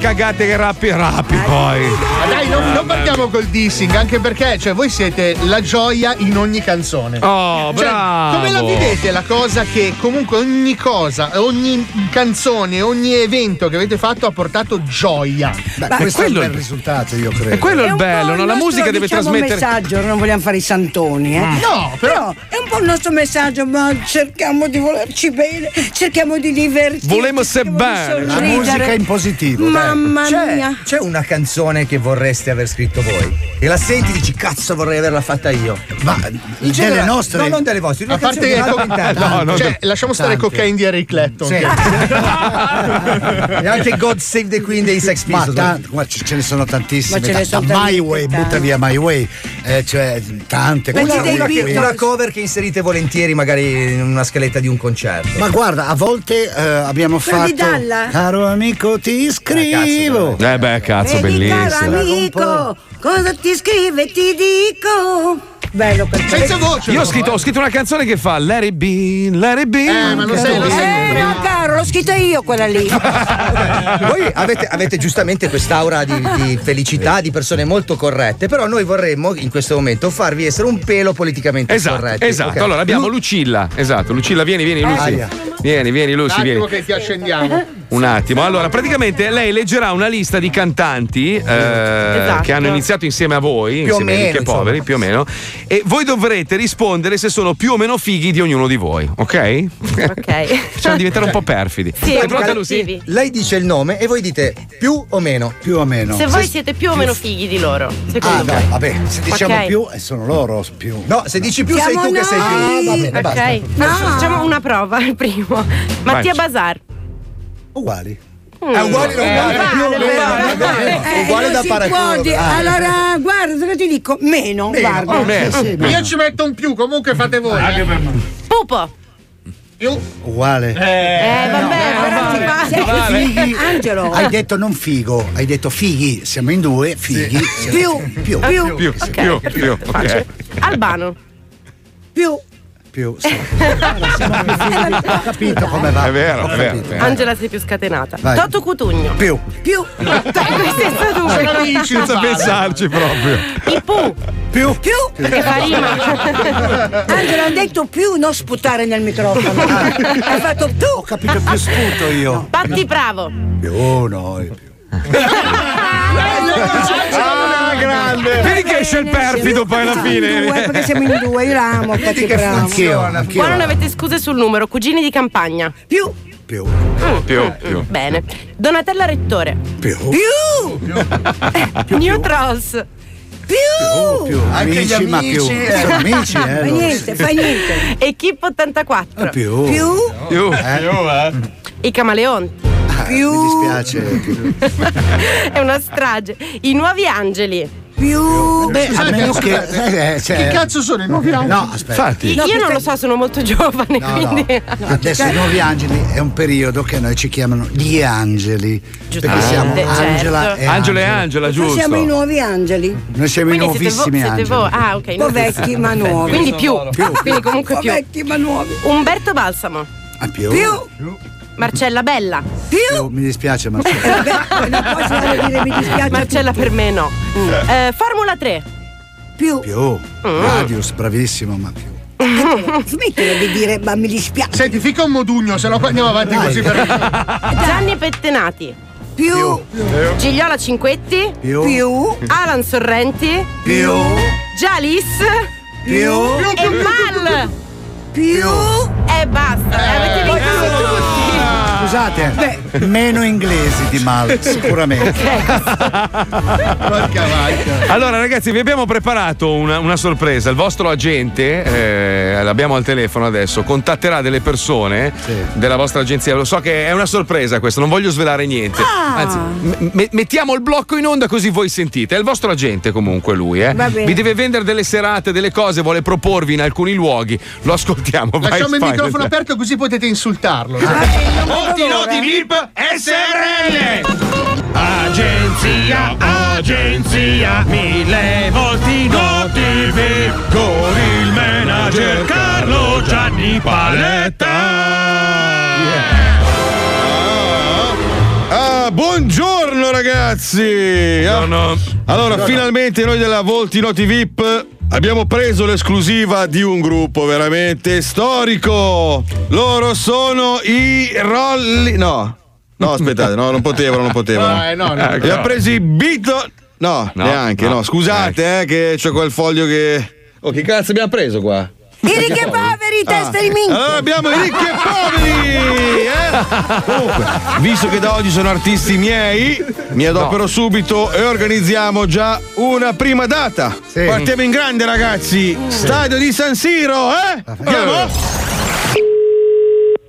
Cagate che rappi rappi poi.
Non, non partiamo col dissing, anche perché cioè, voi siete la gioia in ogni canzone.
Oh,
Cioè,
bravo.
come la vivete la cosa che comunque ogni cosa, ogni canzone, ogni evento che avete fatto ha portato gioia?
Beh,
Ma
questo è un
quello-
bel risultato, io credo.
E quello è il
un po'
bello, no? La musica deve
diciamo,
trasmettere.
messaggio, non vogliamo fare i santoni, eh?
No, però-
è un po' il nostro messaggio, ma cerchiamo di volerci bene, cerchiamo di divertirci.
Volemo se bene.
La musica in positivo.
Mamma
C'è,
mia.
c'è una canzone che vorreste aver scritto voi? E la senti e dici cazzo vorrei averla fatta io.
Ma
In
delle nostre.
No, non delle vostre, una
A parte che
interprete.
No, no,
cioè,
no.
lasciamo stare
Tante.
Cocaine di Eric Clapton.
Sì. e anche God Save the Queen dei Sex
Ma
Pistols.
tan- guarda, ce ce ne sono tantissime.
Ma ce ne sono
da My
talmente
Way,
tante.
butta via My Way. Eh, cioè, tante
dei
una, una cover che inserite volentieri magari in una scaletta di un concerto.
Ma guarda, a volte eh, abbiamo
Quello
fatto.
Dalla?
Caro amico, ti scrivo.
Eh beh, cazzo,
Vedi, caro
bellissimo.
Amico, cosa ti scrive ti dico. Bello quel
Senza voce.
Io ho scritto,
eh.
ho scritto una canzone che fa Let it be, let it be.
Eh, ma non sei lo sai.
Eh no, caro, l'ho scritta io quella lì.
Voi avete, avete giustamente quest'aura di, di felicità, di persone molto corrette, però noi vorremmo in questo momento farvi essere un pelo politicamente
Esatto,
corretti.
esatto.
ok?
Allora abbiamo
Lu-
Lucilla. Esatto, Lucilla, vieni, vieni, Lucy.
Aia.
Vieni, vieni,
Un
Lucy,
attimo
vieni.
che ti ascendiamo.
Un attimo. Allora, praticamente lei leggerà una lista di cantanti eh,
Esatto.
che hanno iniziato insieme a voi,
Più o
insieme ai
meno,
ricchi e
insomma.
poveri, più o meno, e voi dovrete rispondere se sono più o meno fighi di ognuno di voi, ok?
Ok.
Facciamo diventare un po' perfidi.
Sì, po'
pronta, Lucy?
Lei dice il nome e voi dite più o meno.
Più o meno.
Se voi siete più o meno fighi di loro, secondo
Ah,
voi.
no, vabbè, se diciamo
Ok.
più, eh, sono loro più.
No, se dici più
Siamo
sei tu che sei più.
noi.
Ah, va bene, basta.
Ok, Faccio- facciamo una prova il primo. Mattia Bazar.
Uguali.
Mm.
È uguale,
Eh,
uguale,
vale,
più o
vale,
meno,
vale,
vabbè.
vale.
Uguale
non
da Ah.
Allora, guarda, cosa ti dico? Meno, guarda.
oh, meno.
Sì, sì, meno.
Io ci metto un più, comunque fate voi. eh.
Pupo.
Più.
Uguale.
Eh, vabbè, però ti fa-
Sei
vale.
fighi, Angelo.
Hai detto non figo, hai detto fighi, siamo in due, fighi. siamo-
Più,
più,
più,
Più, più, più. ok.
Albano.
più.
più. Sì. Allora, siamo più. Ho capito come va.
È vero, è vero, vero.
Angela sei più scatenata.
Vai.
Toto Cutugno.
Più.
Più.
Questi uno.
Senza pensarci proprio.
I Pooh.
Più.
Più.
Perché fa rima.
Angelo ha detto più, non sputare nel microfono. Hai fatto tu.
Ho capito più sputo io.
Patti Bravo.
Più noi. Più.
Ah, grande. Vedi che esce il perfido poi alla
due,
fine.
perché siamo in due, io l'amo, bravo.
Anch'io, anch'io.
Qua non avete scuse sul numero. Cugini di campagna.
Più.
Più.
Più, più.
Bene. Donatella Rettore.
Più.
Più.
New Trolls.
Più.
Più.
Anche gli
Amici, ma più.
amici, eh.
Sono amici, eh.
Fai
loro.
niente, fai niente.
Equipe 84.
Più.
Più.
Più.
I Camaleonti.
Ah,
Più.
Mi dispiace. Più.
È una strage. I Nuovi Angeli.
Più.
Beh, a meno che. eh, eh, cioè-
Chi cazzo sono i nuovi angeli?
No, aspetta.
Infatti.
No,
Io non lo so, sono molto giovane,
No, no.
quindi.
Adesso i nuovi angeli è un periodo che noi ci chiamano gli angeli. Perché
Giustamente,
siamo
certo.
Angela e
Angelo e. Angela,
Noi
giusto.
siamo i nuovi angeli.
Noi siamo
Quindi
i
siete, vo-
nuovissimi
siete
angeli.
voi. Ah, ok.
Un po' vecchi ma nuovi.
Quindi più. Quindi comunque più.
vecchi ma nuovi.
Umberto Balsamo.
Ah, più.
Più.
Marcella Bella.
Più.
Più, Mi dispiace, ma
Eh, vabbè, non posso dire mi dispiace.
Marcella per me no. Eh, Formula 3.
Più.
più. Radius, bravissimo, ma più.
Smettila di dire ma mi dispiace.
Senti, fica un modugno, se no poi andiamo avanti
Dai.
così per.
Gianni Pettenati.
Più.
Gigliola Cinquetti.
Più.
Più.
Alan Sorrenti.
Più.
Jalis.
Più.
E Mal.
Più.
E basta. Avete vinto tutti.
Scusate, meno inglesi di Mal, sicuramente.
Allora, ragazzi, vi abbiamo preparato una, una sorpresa. Il vostro agente, eh, l'abbiamo al telefono adesso, contatterà delle persone della vostra agenzia. Lo so che è una sorpresa questo, non voglio svelare niente.
Ah.
Anzi, m- me- mettiamo il blocco in onda così voi sentite. È il vostro agente comunque lui, eh. Vi deve vendere delle serate, delle cose, vuole proporvi in alcuni luoghi. Lo ascoltiamo. vai,
Lasciamo il
Spider.
microfono aperto così potete insultarlo.
Molti noti VIP SRL Agenzia, agenzia Mille volti noti VIP Con il manager Carlo Gianni Paletta.
Ah, buongiorno ragazzi! Ah, Allora, finalmente noi della Volti Noti VIP abbiamo preso l'esclusiva di un gruppo veramente storico. Loro sono i Rolli. No, no, aspettate, no, non potevano, non potevano.
Eh, no, no.
Abbiamo preso i Beatles. No,
No,
neanche, no.
no.
Scusate, eh, che c'ho quel foglio che. Oh, che cazzo abbiamo preso qua?
I ricchi e poveri, testa di minchia.
Allora abbiamo i ricchi e poveri! eh? Comunque, visto che da oggi sono artisti miei, mi adopero subito e organizziamo già una prima data. Partiamo in grande, ragazzi! Stadio di San Siro, eh? Andiamo?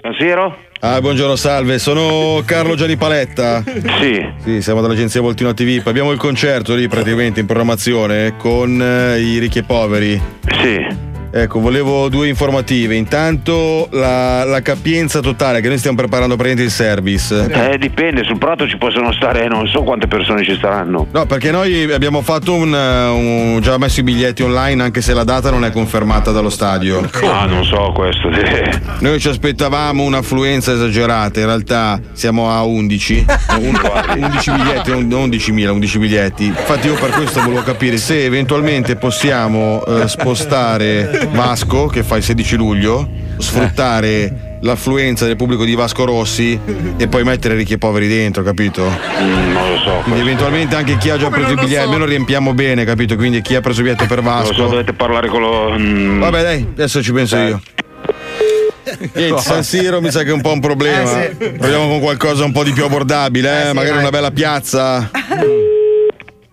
San Siro?
Ah, buongiorno, salve, sono Carlo Gianni Paletta.
Sì.
Sì, siamo dall'agenzia Voltino TV. Abbiamo il concerto lì praticamente in programmazione con eh, i ricchi e poveri.
Sì.
Ecco, volevo due informative. Intanto la, la capienza totale, che noi stiamo preparando praticamente il service.
Eh, dipende, sul prato ci possono stare, non so quante persone ci staranno.
No, perché noi abbiamo fatto un, un- già messo i biglietti online, anche se la data non è confermata dallo stadio.
Ah, non so questo.
Noi ci aspettavamo un'affluenza esagerata, in realtà siamo a 11. Un- 11 biglietti, non 11.000, 11 biglietti. Infatti io per questo volevo capire se eventualmente possiamo eh, spostare Vasco, che fa il 16 luglio, sfruttare
l'affluenza del pubblico di Vasco Rossi e poi mettere ricchi e poveri dentro, capito?
non lo so.
Quindi eventualmente anche chi ha già
Come
preso i
non
biglietti,
so?
almeno riempiamo bene, capito? Quindi chi ha preso il biglietto per
Non lo
Vasco.
so, dovete parlare con lo. mm,
Vabbè, dai, adesso ci penso io. Niente, San Siro mi sa che è un po' un problema.
Eh,
Proviamo con qualcosa un po' di più abbordabile, eh? magari una bella piazza.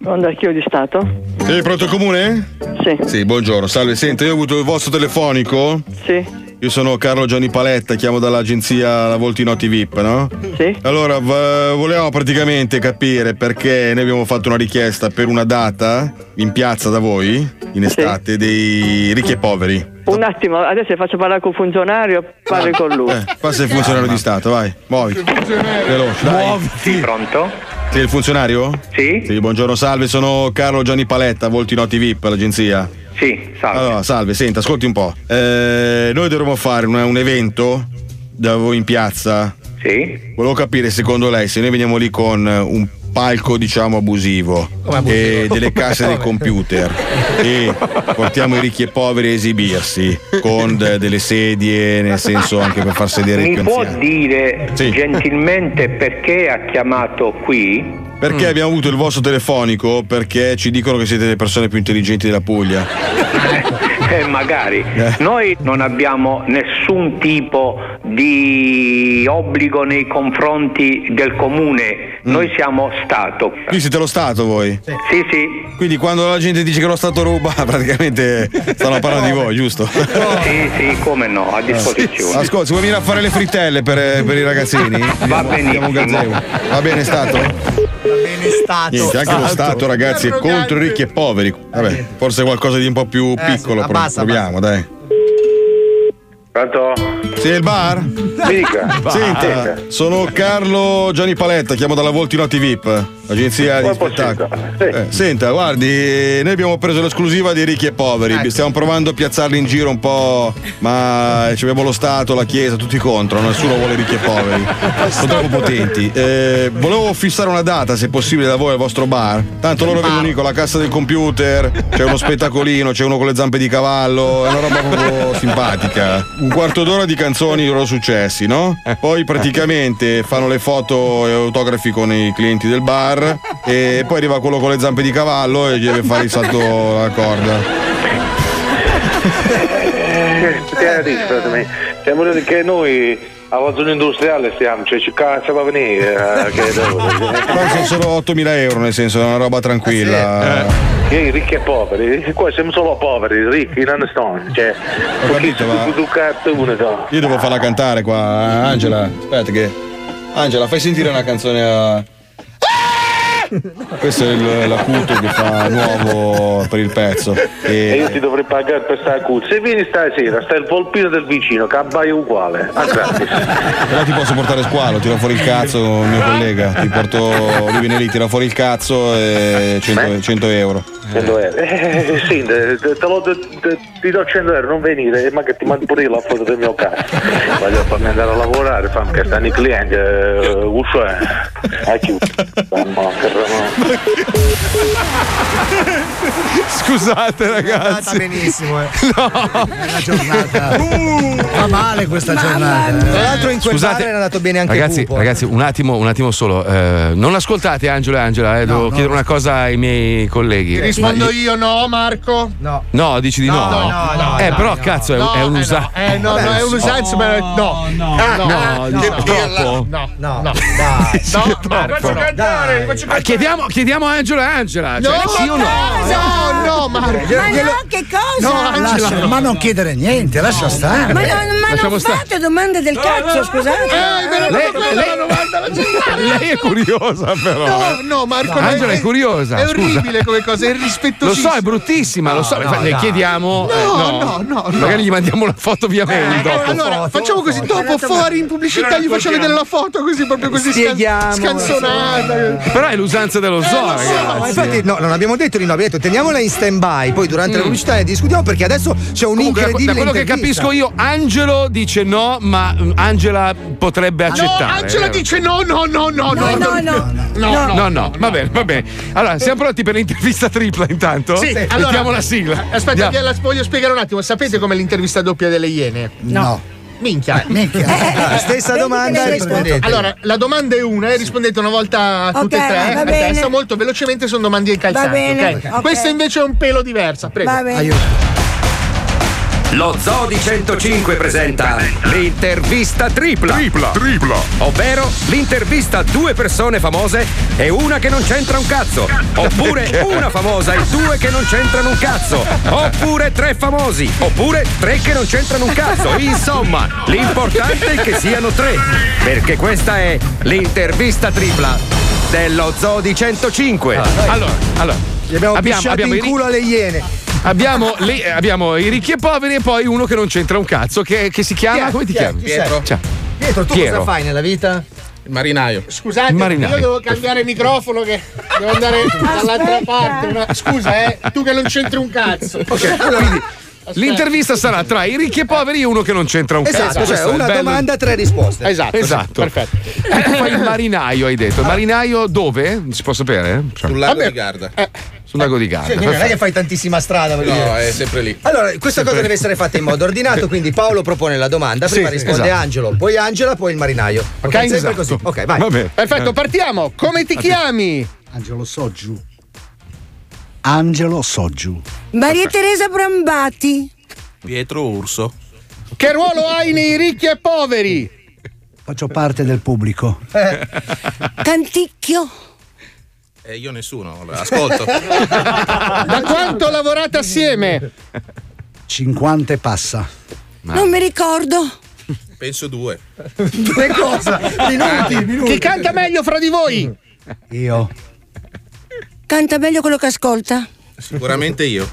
Onda Archivio di Stato?
Sì, pronto comune?
Sì.
Sì, buongiorno, salve. Senta, io ho avuto il vostro telefonico.
Sì.
Io sono Carlo Gianni Paletta, chiamo dall'agenzia La Voltinotti VIP, no?
Sì.
Allora, v- volevamo praticamente capire perché noi abbiamo fatto una richiesta per una data in piazza da voi, in estate, dei ricchi e poveri.
Un attimo, adesso faccio parlare con un funzionario, parli con lui.
Eh, passa il funzionario di Stato, vai, muoviti. Veloce, dai.
Sì, pronto?
Sei il funzionario?
Sì.
Sì, buongiorno, salve, sono Carlo Gianni Paletta, Voltinotti VIP, l'agenzia.
Sì, salve.
Allora, salve, senta, ascolti un po'. Eh, noi dovremmo fare un, un evento da voi in piazza.
Sì.
Volevo capire, secondo lei, se noi veniamo lì con un palco, diciamo, abusivo, e delle casse dei computer e portiamo i ricchi e poveri a esibirsi con de- delle sedie, nel senso anche per far sedere i
Mi
più
può
anziani.
dire gentilmente perché ha chiamato qui?
Perché
Mm.
abbiamo avuto il vostro telefonico? Perché ci dicono che siete le persone più intelligenti della Puglia.
Eh, magari.
Eh.
Noi non abbiamo nessun tipo di obbligo nei confronti del comune. Noi siamo Stato.
Qui siete lo Stato voi?
Sì, sì.
Quindi quando la gente dice che lo Stato ruba, praticamente stanno parlando di voi, giusto?
Sì, sì, come no, a disposizione.
Ascolta, se vuoi venire a fare le frittelle per, per i ragazzini?
Va
gazebo. Va bene, Stato?
Bene stato.
Niente, anche lo Stato, ragazzi, è contro i ricchi e poveri. Vabbè, forse qualcosa di un po' più
Eh,
piccolo.
sì,
pro- proviamo, dai.
Pronto?
Sì, il bar?
Dica.
Senta, sono Carlo Gianni Paletta, chiamo dalla Voltinotti VIP, agenzia di spettacolo. Eh, senta, guardi, noi abbiamo preso l'esclusiva dei ricchi e poveri,
Ecco.
stiamo provando a piazzarli in giro un po', ma ci abbiamo lo Stato, la Chiesa, tutti contro, nessuno vuole ricchi e poveri, sono troppo potenti. Eh, volevo fissare una data, se possibile, da voi al vostro bar. Tanto loro vengono lì con la cassa del computer, c'è uno spettacolino, c'è uno con le zampe di cavallo, è una roba proprio simpatica. Un quarto d'ora di canzoni loro successi, no? Poi praticamente fanno le foto e autografi con i clienti del bar e poi arriva quello con le zampe di cavallo e gli deve fare il salto alla corda.
Siamo che noi alla zona industriale stiamo, cioè ci cazzo va a venire. eh, che dire.
Però sono solo 8.000 euro, nel senso è una roba tranquilla.
Io i ricchi e poveri, qua siamo solo poveri, ricchi non ne stanno. Cioè,
Ho capito, ma io devo farla cantare qua. Angela, aspetta che. Angela, fai sentire una canzone a. Questo è il- l'acuto che fa nuovo per il pezzo.
E io
E
ti dovrei pagare per stare a Se vieni stasera, stai il volpino del vicino, che abbaia uguale. A gratis.
però ti posso portare squalo, tira fuori il cazzo il mio collega. Ti porto. Lui viene lì, tira fuori il cazzo e 100, 100 euro.
100 euro. Eh, sì, te, te- lo, te- te- ti do 100 euro, non venire, ma che ti mando pure io la foto del mio cazzo. Voglio farmi andare a lavorare, fammi che stanno i clienti, eh, uscio è. A chiuso.
Scusate
Andata benissimo, eh.
È una giornata. Fa male questa giornata. eh.
Tra l'altro in quel
Scusate,
bar era andato bene anche
ragazzi,
Pupo.
ragazzi, un attimo, un attimo solo. eh, non ascoltate Angelo e Angela, eh, devo chiedere una cosa ai miei colleghi.
Rispondo io no, Marco?
No.
No, dici di no.
No, no, no,
eh,
no,
però
no.
cazzo, è,
No,
è
eh, no, eh, no, no, è un'usanza, ma no. No,
no,
no, no,
troppo?
No, no, no.
Sì, troppo. Ah, chiediamo, chiediamo a Angelo e Angela. Cioè,
No,
sì o no?
no, no, Marco.
Ma no, che cosa?
No, ma non chiedere niente, lascia stare.
Ma, non- fate domande del cazzo, scusate.
Eh,
Lei- è curiosa, però.
No, no, Marco.
Angela
no,
è curiosa.
È orribile come cosa, è
Lo
irrispettosissimo.
so, è bruttissima, lo so.
No,
le
dai.
chiediamo. eh,
No, no, no, no.
Magari gli mandiamo una foto via mail dopo.
Allora, facciamo così, dopo fuori in pubblicità gli faccio vedere la foto così, proprio così
Spieghiamo.
scansonata.
Però è l'usanza dello zoo,
No,
ragazzi.
ma infatti no, non abbiamo detto di no, abbiamo detto teniamola in stand by, poi durante la pubblicità ne discutiamo perché adesso c'è un
Mm. Comunque,
incredibile
da quello che capisco io, Angelo dice no, ma mm, Angela potrebbe
No,
accettare.
Angela
eh.
dice no, no, no, no, no,
no, no.
no,
No, no, va bene, va bene. Allora, siamo pronti per l'intervista tripla intanto?
Sì,
Mettiamo la sigla.
Aspetta,
Andiamo.
la voglio spiegare un attimo. Sapete com'è l'intervista doppia delle Iene?
No.
Minchia.
minchia.
Ah, stessa domanda
Sì,
rispondete.
Allora, la domanda è una e rispondete una volta a tutte
Ok,
e tre.
va
a
bene.
testa, molto velocemente sono domande incalzanti.
Va bene,
ok?
ok.
Questa invece è un pelo diversa. Prego.
Va bene.
Aiuto.
Lo Zoo di 105 presenta l'intervista tripla. Tripla, tripla. Ovvero l'intervista a due persone famose e una che non c'entra un cazzo. Oppure una famosa e due che non c'entrano un cazzo. Oppure tre famosi. Oppure tre che non c'entrano un cazzo. Insomma, l'importante è che siano tre. Perché questa è l'intervista tripla dello Zoo di 105.
Allora, allora.
Gli abbiamo,
Abbiamo-
pisciato
abbiamo
in culo alle iene.
Abbiamo, le- eh, abbiamo i ricchi e poveri e poi uno che non c'entra un cazzo, che, che si chiama.
Chi è?
Come ti chiami?
Chi sei?
Ciao.
Pietro, tu
Piero.
cosa fai nella vita?
Il marinaio. Scusate,
Marinaio.
io devo cambiare microfono che devo andare dall'altra parte. Una- Scusa, eh, tu che non c'entri un cazzo.
Ok, quindi l'intervista sarà tra i ricchi e poveri e uno che non c'entra un
Esatto,
cazzo.
cioè una
bello-
domanda, tre risposte.
Esatto,
Esatto.
Perfetto.
E tu fai il marinaio, hai detto. Il marinaio dove? Si può sapere? Cioè,
Sul lago
Vabbè.
di Garda.
sul lago di Garda.
Quindi non è che fai tantissima strada.
No,
dire.
è sempre lì.
Allora, questa cosa deve essere fatta in modo ordinato, quindi Paolo propone la domanda, prima
Sì,
risponde
esatto.
Angelo, poi Angela, poi il marinaio. Ok, sempre
Esatto.
così. Ok, vai.
Va bene.
Perfetto, partiamo. Come ti chiami?
Angelo Soggiu. Angelo Soggiu.
Maria Teresa Brambati.
Pietro Urso.
Che ruolo hai nei ricchi e poveri?
Faccio parte del pubblico.
Canticchio.
E io nessuno, ascolto.
Da quanto lavorate assieme?
50 e passa.
Non mi ricordo.
Penso due.
Due cosa? Minuti, minuti.
Chi canta meglio fra di voi?
Io.
Canta meglio quello che ascolta.
Sicuramente io.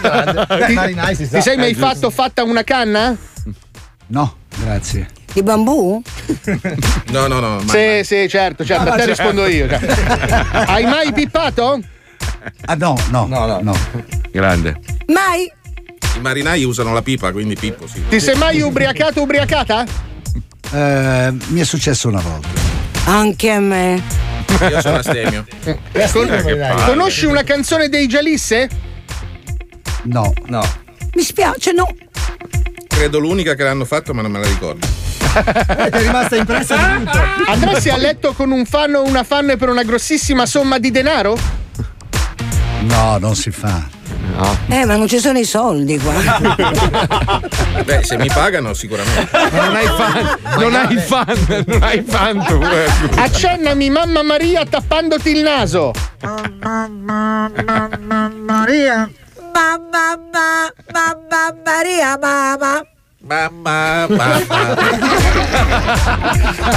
Sa.
Ti sei mai
Eh,
fatto fatta una canna?
No, grazie.
Di bambù?
No, no, no. mai,
Sì, sì, certo, certo, a te
certo.
rispondo io. cioè. Hai mai pippato?
Ah no, no, no, no.
Grande.
Mai?
I marinai usano la pipa, quindi Pippo, sì.
Ti sei mai ubriacato ubriacata?
Eh, mi è successo una volta.
Anche a me.
Io sono astemio.
Con- conosci una canzone dei Gialisse?
No.
No.
Mi spiace, no.
Credo l'unica che l'hanno fatto, ma non me la ricordo.
Eh, ti è rimasta impressa di tutto.
Andresti a letto con un fan o una fan per una grossissima somma di denaro?
No, non si fa.
Eh, ma non ci sono i soldi qua.
Beh, se mi pagano, sicuramente.
Ma non hai fan, non hai fan, non hai fan tu. eh.
Accennami mamma Maria tappandoti il naso.
Maria. Mamma, mamma, mamma, Maria, mamma.
Mamma, mamma.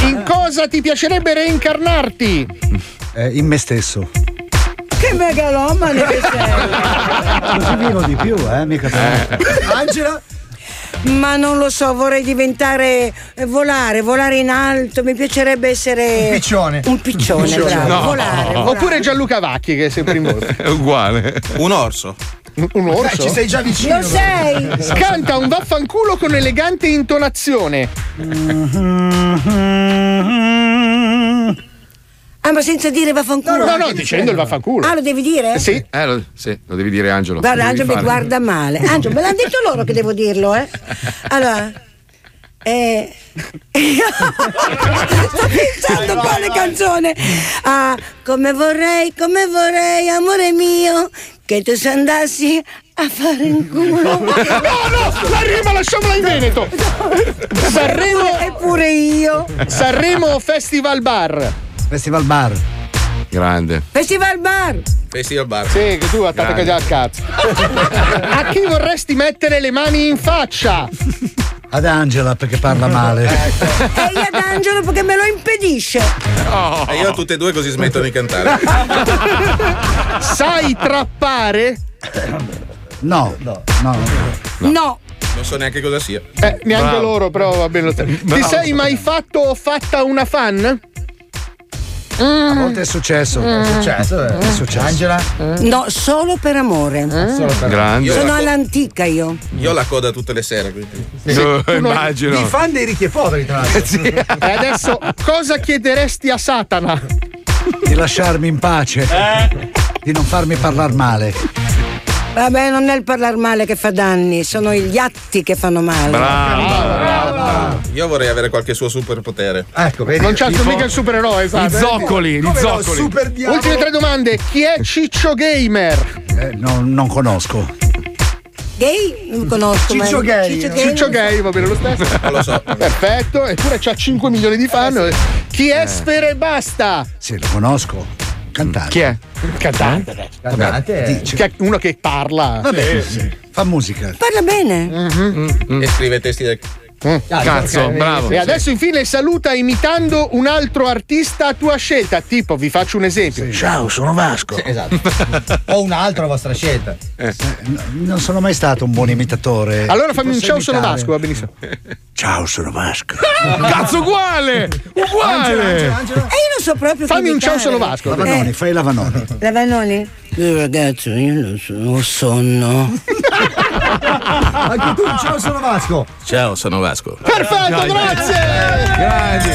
In cosa ti piacerebbe reincarnarti?
Eh, in me stesso.
Che megalomane che sei.
Così vivo di più, eh? Mica per...
Angela?
Ma non lo so, vorrei diventare eh, volare, volare in alto, mi piacerebbe essere
Un piccione.
un piccione, bravo,
No.
volare, volare.
Oppure Gianluca Vacchi che è sempre in voce.
È uguale.
Un orso.
Un
Eh,
orso?
ci sei già vicino.
Lo sei?
Canta un vaffanculo con elegante intonazione.
Ah, ma senza dire vaffanculo?
No, no, dicendo il vaffanculo.
Ah, lo devi dire?
Sì.
Eh, lo, sì, lo devi dire Angelo.
Guarda, Angelo mi guarda male. Angelo, me l'hanno detto loro che devo dirlo, eh? Allora. Eh. Sto pensando quale canzone. Ah, come vorrei, come vorrei, amore mio, che tu se andassi a fare in culo.
No, no, la rima lasciamola in Veneto. Sanremo,
Eppure io.
Sanremo Festival Bar.
Festival Bar.
Grande.
Festival Bar.
Festival bar.
Sì, che tu attacca già al cazzo. A chi vorresti mettere le mani in faccia?
Ad Angela perché parla male.
E io ad Angelo perché me lo impedisce.
E io a tutte e due così smettono di cantare.
Sai trappare?
No, no, no.
No.
Non so neanche cosa sia.
Eh, neanche
Bravo.
loro, però va bene lo stesso. Ti sei mai fatto o fatta una fan?
A volte è successo. È
successo, eh.
È successo.
Angela?
No, solo per amore.
Solo per
Grande.
Sono all'antica io.
io ho la coda tutte le sere, quindi.
Eh, immagino.
I fan dei ricchi e poveri, tra l'altro.
E adesso cosa chiederesti a Satana?
Di lasciarmi in pace. Di non farmi parlare male.
Vabbè, non è il parlare male che fa danni, sono gli atti che fanno male.
Bravo.
Io vorrei avere qualche suo superpotere.
Ecco,
Non c'ha mica il supereroe, esatto.
I zoccoli, i
no,
zoccoli.
super diavolo. Ultime tre domande. Chi è Ciccio Gamer?
Eh, non, non conosco.
Gay? Non conosco. ma-
Ciccio Gay. Ciccio Gay, va bene lo stesso.
Non lo so.
Perfetto, eppure c'ha 5 milioni di fan. Chi è
Eh.
Sfera e Basta?
Sì, lo conosco. Cantante.
Chi è?
Cantante. adesso.
Cantante.
Uno che parla.
Vabbè, sì. fa musica.
Parla bene.
E scrive testi del.
Cazzo, bravo.
E adesso infine saluta imitando un altro artista a tua scelta. Tipo, vi faccio un esempio. Ciao, sono Vasco.
Esatto. o un altro a vostra scelta.
Non sono mai stato un buon imitatore.
Allora fammi un ciao, sono
imitare?
Vasco, va benissimo.
Ciao, sono Vasco.
Cazzo, uguale! Uguale!
E io non so proprio
Fammi un ciao, sono Vasco.
Lavanoni, fai Lavanoni.
Lavanoni? Eh, ragazzi, io non so- ho sonno.
Anche tu, ciao, sono Vasco.
Ciao, sono Vasco.
Perfetto, grazie.
Grandi.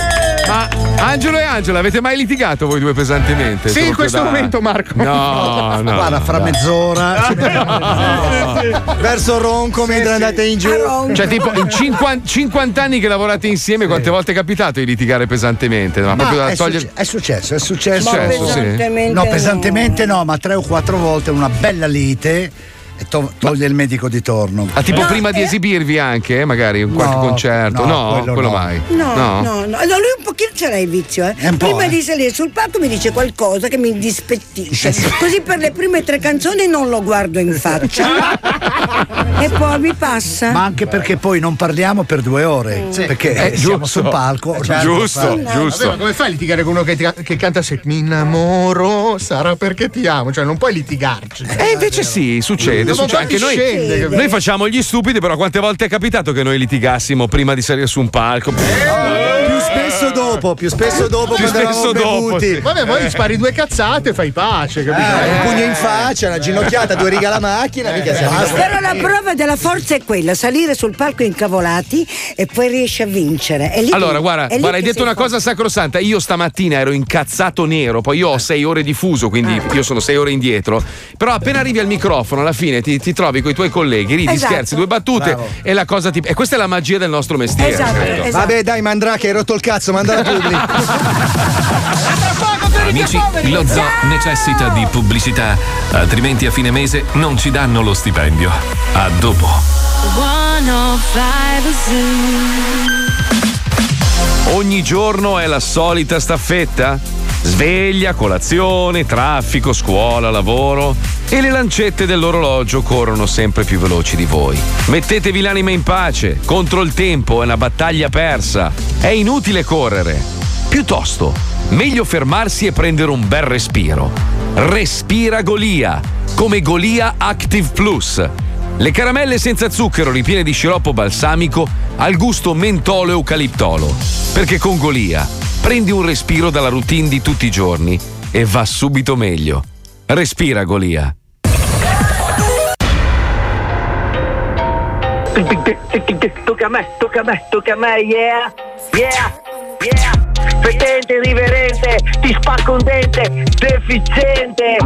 Ma Angelo e Angela, avete mai litigato voi due pesantemente?
Sì, in questo
da-
momento, Marco.
No, no.
Guarda, fra mezz'ora.
Verso Ronco mentre andate in giù.
Cioè, tipo, in 50, 50 anni che lavorate insieme, quante volte è capitato di litigare pesantemente? Ma, proprio
Ma
da
è,
togliere.
succe- è successo, è successo.
Ma Successo, sì. pesantemente
No,
no.
pesantemente no, ma tre o quattro volte una bella lite e to- toglie il medico di torno.
Ah, tipo prima di esibirvi anche, eh, magari in qualche
No,
concerto?
no,
No,
quello no.
mai.
No, no, no. Allora lui un pochino ce l'ha il vizio, eh.
un po',
Prima
eh.
di salire sul palco mi dice qualcosa che mi dispettisce. Così per le prime tre canzoni non lo guardo in faccia. e poi mi passa.
Ma anche perché poi non parliamo per due ore. Perché
Eh,
siamo
giusto.
sul palco.
Eh, certo. Giusto,
Fa-
giusto.
Vabbè, ma come fai a litigare con uno che, ti- che canta se mi innamoro sarà perché ti amo? Cioè, non puoi litigarci.
E invece sì, succede.
Dopo
succede. Anche noi,
scende,
noi facciamo gli stupidi, però quante volte è capitato che noi litigassimo prima di salire su un palco?
Più spesso dopo, più spesso dopo
Più spesso dopo, sì.
Vabbè, poi spari due cazzate e fai pace, capito?
Eh, un pugno in faccia, una ginocchiata, due righe alla macchina, mica siamo
Però la prova della forza è quella, salire sul palco incavolati e poi riesci a vincere. È lì
Allora,
che-
guarda,
è lì
guarda, hai detto
sei
una cosa sacrosanta. Io stamattina ero incazzato nero, poi io ho sei ore di fuso, quindi io sono sei ore indietro. Però appena arrivi al microfono, alla fine ti, ti trovi con i tuoi colleghi, ridi,
Esatto.
scherzi, due battute
Bravo.
e la cosa ti. E questa è la magia del nostro mestiere.
Esatto, esatto.
Vabbè, dai, Mandrake, hai rotto il cazzo, manda la publi.
Amici, lo zoo necessita di pubblicità, altrimenti a fine mese non ci danno lo stipendio. A dopo.
105 Zoo.
Ogni giorno è la solita staffetta? Sveglia, colazione, traffico, scuola, lavoro e le lancette dell'orologio corrono sempre più veloci di voi. Mettetevi l'anima in pace, contro il tempo è una battaglia persa, è inutile correre. Piuttosto, meglio fermarsi e prendere un bel respiro. Respira Golia, come Golia Active Plus. Le caramelle senza zucchero ripiene di sciroppo balsamico al gusto mentolo eucaliptolo. Perché con Golia prendi un respiro dalla routine di tutti i giorni e va subito meglio. Respira Golia.
Tocca a me, tocca a me, tocca a me, yeah, yeah, yeah. Fetente, riverente, ti spacco un dente, deficiente.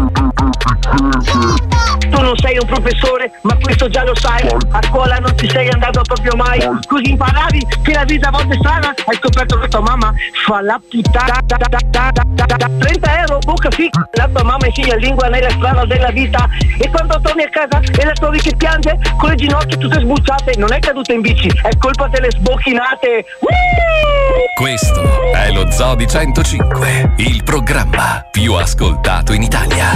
Tu non sei un professore, ma questo già lo sai. A scuola non ci sei andato proprio mai. Così imparavi che la vita a volte è strana. Hai scoperto che tua mamma fa la puttana. 30 euro, bocca fica. La tua mamma insegna lingua nella strada della vita. E quando torni a casa e la trovi che piange, con le ginocchia tutte sbucciate, non è caduta in bici, è colpa delle sbocchinate.
Questo è lo Zoo di 105, il programma più ascoltato in Italia.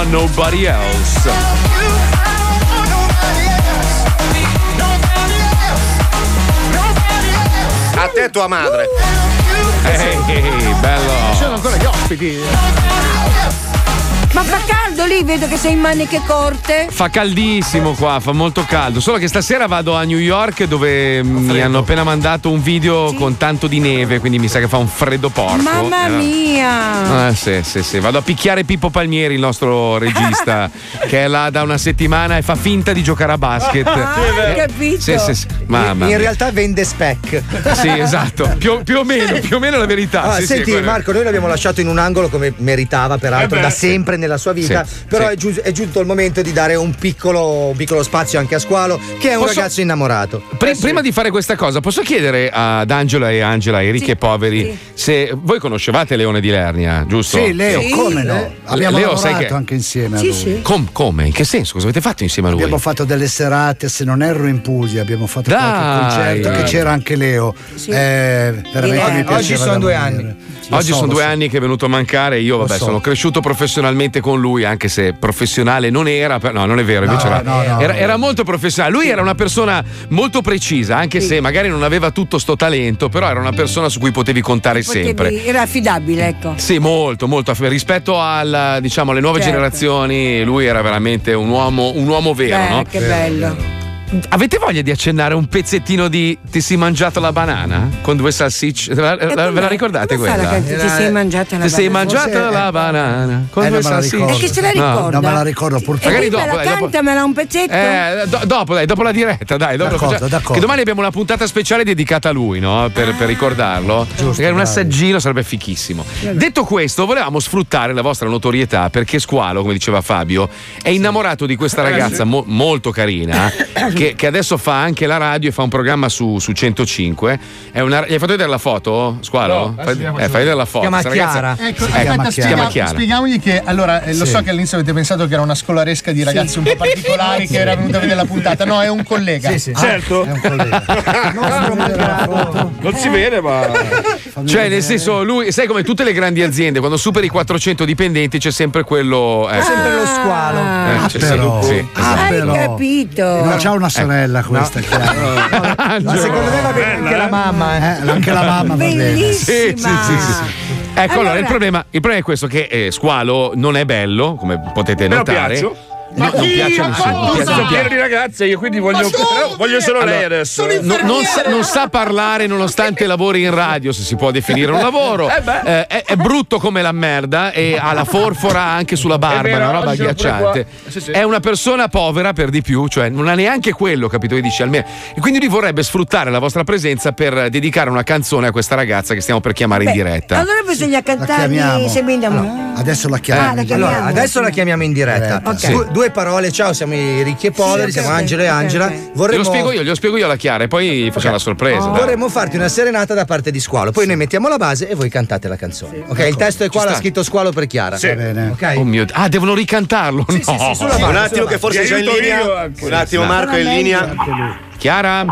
Want nobody else.
A te tua madre.
Ehi, bello.
Ci sono ancora gli ospiti.
Lì, vedo che sei in maniche corte.
Fa caldissimo qua, fa molto caldo. Solo che stasera vado a New York dove mi hanno appena mandato un video con tanto di neve, quindi mi sa che fa un freddo porco.
Mamma
Eh,
mia.
Ah, sì, sì, sì. Vado a picchiare Pippo Palmieri, il nostro regista, che è là da una settimana e fa finta di giocare a basket.
Ah,
Eh,
capito?
Sì, sì, sì. Mamma
in
mia.
realtà vende spec.
Sì, esatto. Più, più o meno, più o meno la verità.
Ah,
Sì, sì,
senti,
quello.
Marco, noi l'abbiamo lasciato in un angolo come meritava, peraltro,
Eh beh,
da
sì.
sempre nella sua vita.
Sì,
però
sì.
È, giu- è giunto il momento di dare un piccolo, un piccolo spazio anche a Squalo, che è un
Posso-
ragazzo innamorato.
Pri- Prima di fare questa cosa, posso chiedere ad Angela e Angela, ai ricchi e poveri, se voi conoscevate Leone di Lernia, giusto?
Sì, Leo, come no? Abbiamo
Leo, sai
lavorato
che-
anche insieme
Sì,
a lui.
sì.
Com- come? In che senso? Cosa avete fatto insieme a lui?
Abbiamo fatto delle serate, se non erro in Puglia, abbiamo fatto
Dai!
qualche concerto che c'era anche Leo.
Sì.
Eh, veramente
Eh,
mi piaceva
oggi sono due
morire.
anni.
Oggi
so,
sono due
so.
anni che è venuto a mancare. Io, vabbè,
so.
sono cresciuto professionalmente con lui, anche se professionale non era. per- No, non è vero, invece
No,
era,
no, no,
era,
no.
era molto professionale. Lui era una persona molto precisa, anche se magari non aveva tutto sto talento, però era una persona su cui potevi contare sempre.
Potevi- era affidabile, ecco.
Sì, molto, molto. Rispetto al, diciamo, alle nuove
Certo.
generazioni, lui era veramente un uomo, un uomo vero,
Eh,
no?
che bello.
Avete voglia di accennare un pezzettino di Ti sei mangiato la banana? Con due salsicce? Ve la,
E
ve la ricordate quella?
la canzone? Ti sei mangiata la
Ti sei
banana?
mangiata
Forse-
la banana con
Eh,
due
la
salsicce?
ricordo.
E chi se la
No.
ricorda?
Non me la ricordo purtroppo.
Magari dopo, dai, dopo-
cantamela un pezzetto.
Eh, do- dopo, dai, dopo la diretta, dai. Dopo
D'accordo,
facciamo-
d'accordo.
Che domani abbiamo una puntata speciale dedicata a lui, no? Per, per ricordarlo. Magari un assaggino sarebbe fichissimo. Detto questo, volevamo sfruttare la vostra notorietà perché Squalo, come diceva Fabio, è innamorato di questa ragazza mo- molto carina che, che adesso fa anche la radio e fa un programma su, su 105. È una- gli hai fatto vedere la foto, Squalo?
No,
fai, eh, fai vedere la foto.
chiama
Questa ragazza-
Chiara.
Ecco,
Ecco,
aspetta,
si chiama
spiega-
Chiara.
spieghiamogli che allora eh, lo
Sì.
so che all'inizio avete pensato che era una scolaresca di ragazzi un po' particolari che era venuta a vedere la puntata. No, è un collega.
Sì, sì.
Certo.
È un collega.
Non si vede, ma.
Cioè, nel senso, lui, sai come tutte le grandi aziende, quando superi i 400 dipendenti c'è sempre quello. eh,
Sempre lo squalo.
eh,
Ah,
c'è-
però.
sì,
Ah,
Hai
però.
capito.
Non c'ha una sorella questa, chiaro.
Ma secondo me va bene anche la mamma. Eh.
Eh, anche la mamma va bene.
Bellissima.
Sì, sì, sì. Ecco, allora,
Allora-
il, problema, il problema è questo: che eh, Squalo non è bello, come potete
Però
notare.
piaccio.
No, non piace a nessuno.
sei
non
pieno di ragazze, io quindi voglio, voglio solo lei
Allora,
adesso.
No- non, sa, non sa parlare nonostante lavori in radio, se si può definire un lavoro.
Eh.
Eh, è, è brutto come la merda e ha la forfora anche sulla barba,
vero,
una roba agghiacciante.
Sì, sì.
È una persona povera per di più, cioè non ha neanche quello, capito? E dice almeno. E quindi lui vorrebbe sfruttare la vostra presenza per dedicare una canzone a questa ragazza che stiamo per chiamare in
Beh,
diretta.
Allora bisogna cantargli
chiamiamo.
se mi
No, adesso la
Ah,
chiamiamo.
la chiamiamo.
Allora, adesso la chiamiamo in diretta.
Ok.
Du- due parole, ciao, siamo i ricchi e poveri,
Sì,
siamo Angelo e
ok,
Angela.
ok.
Vorremmo,
Glielo spiego io, glielo spiego io alla Chiara e poi facciamo la sorpresa. dai.
vorremmo farti una serenata da parte di Squalo. Poi noi mettiamo la base e voi cantate la canzone. Ok, il testo è qua,
Ci
l'ha
sta.
scritto Squalo per Chiara.
Va bene.
Ok?
Oh mio Dio. Ah, devono ricantarlo. no.
sì, sì, sulla
Un
base,
attimo
sulla
che forse è
Ti
già in linea. Un attimo Marco è in linea.
Chiara?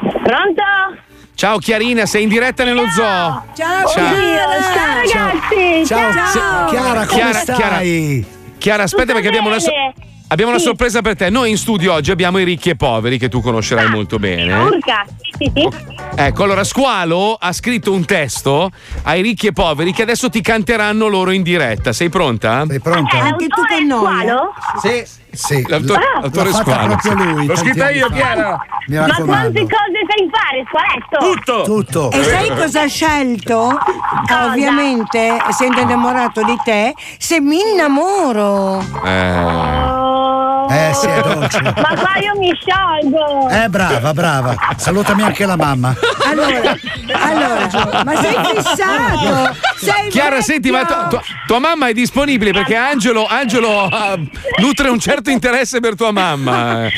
Pronto?
Ciao Chiarina, sei in diretta nello zoo.
Ciao,
Ciao.
Ciao ragazzi!
Ciao,
Ciao.
Chiara, come
Chiara,
stai?
Chiara, aspetta
Tutto
perché abbiamo una, so- abbiamo una
Sì.
sorpresa per te. Noi in studio oggi abbiamo i ricchi e poveri che tu conoscerai molto bene.
Urca! Sì, sì.
Ecco, allora Squalo ha scritto un testo ai ricchi e poveri che adesso ti canteranno loro in diretta. Sei pronta?
Sei
Eh,
pronta?
Anche tu con noi,
squalo?
Sì.
Sì.
L'autore,
Ah,
l'autore Squalo.
proprio lui.
L'ho scritta io. Chiara.
Mi
Ma quante cose sai fare, squaletto?
Tutto.
Tutto.
E sai cosa ha scelto? Ovviamente, essendo innamorato di te, se mi innamoro.
Eh,
Oh.
Eh, sì, è dolce.
Ma qua io mi sciolgo!
Eh, brava, brava. Salutami anche la mamma.
Allora, allora, ma sei fissato? Sei
Chiara,
vecchio.
senti, ma tu- tu- tua mamma è disponibile perché Angelo, Angelo ah, nutre un certo interesse per tua mamma.
Eh?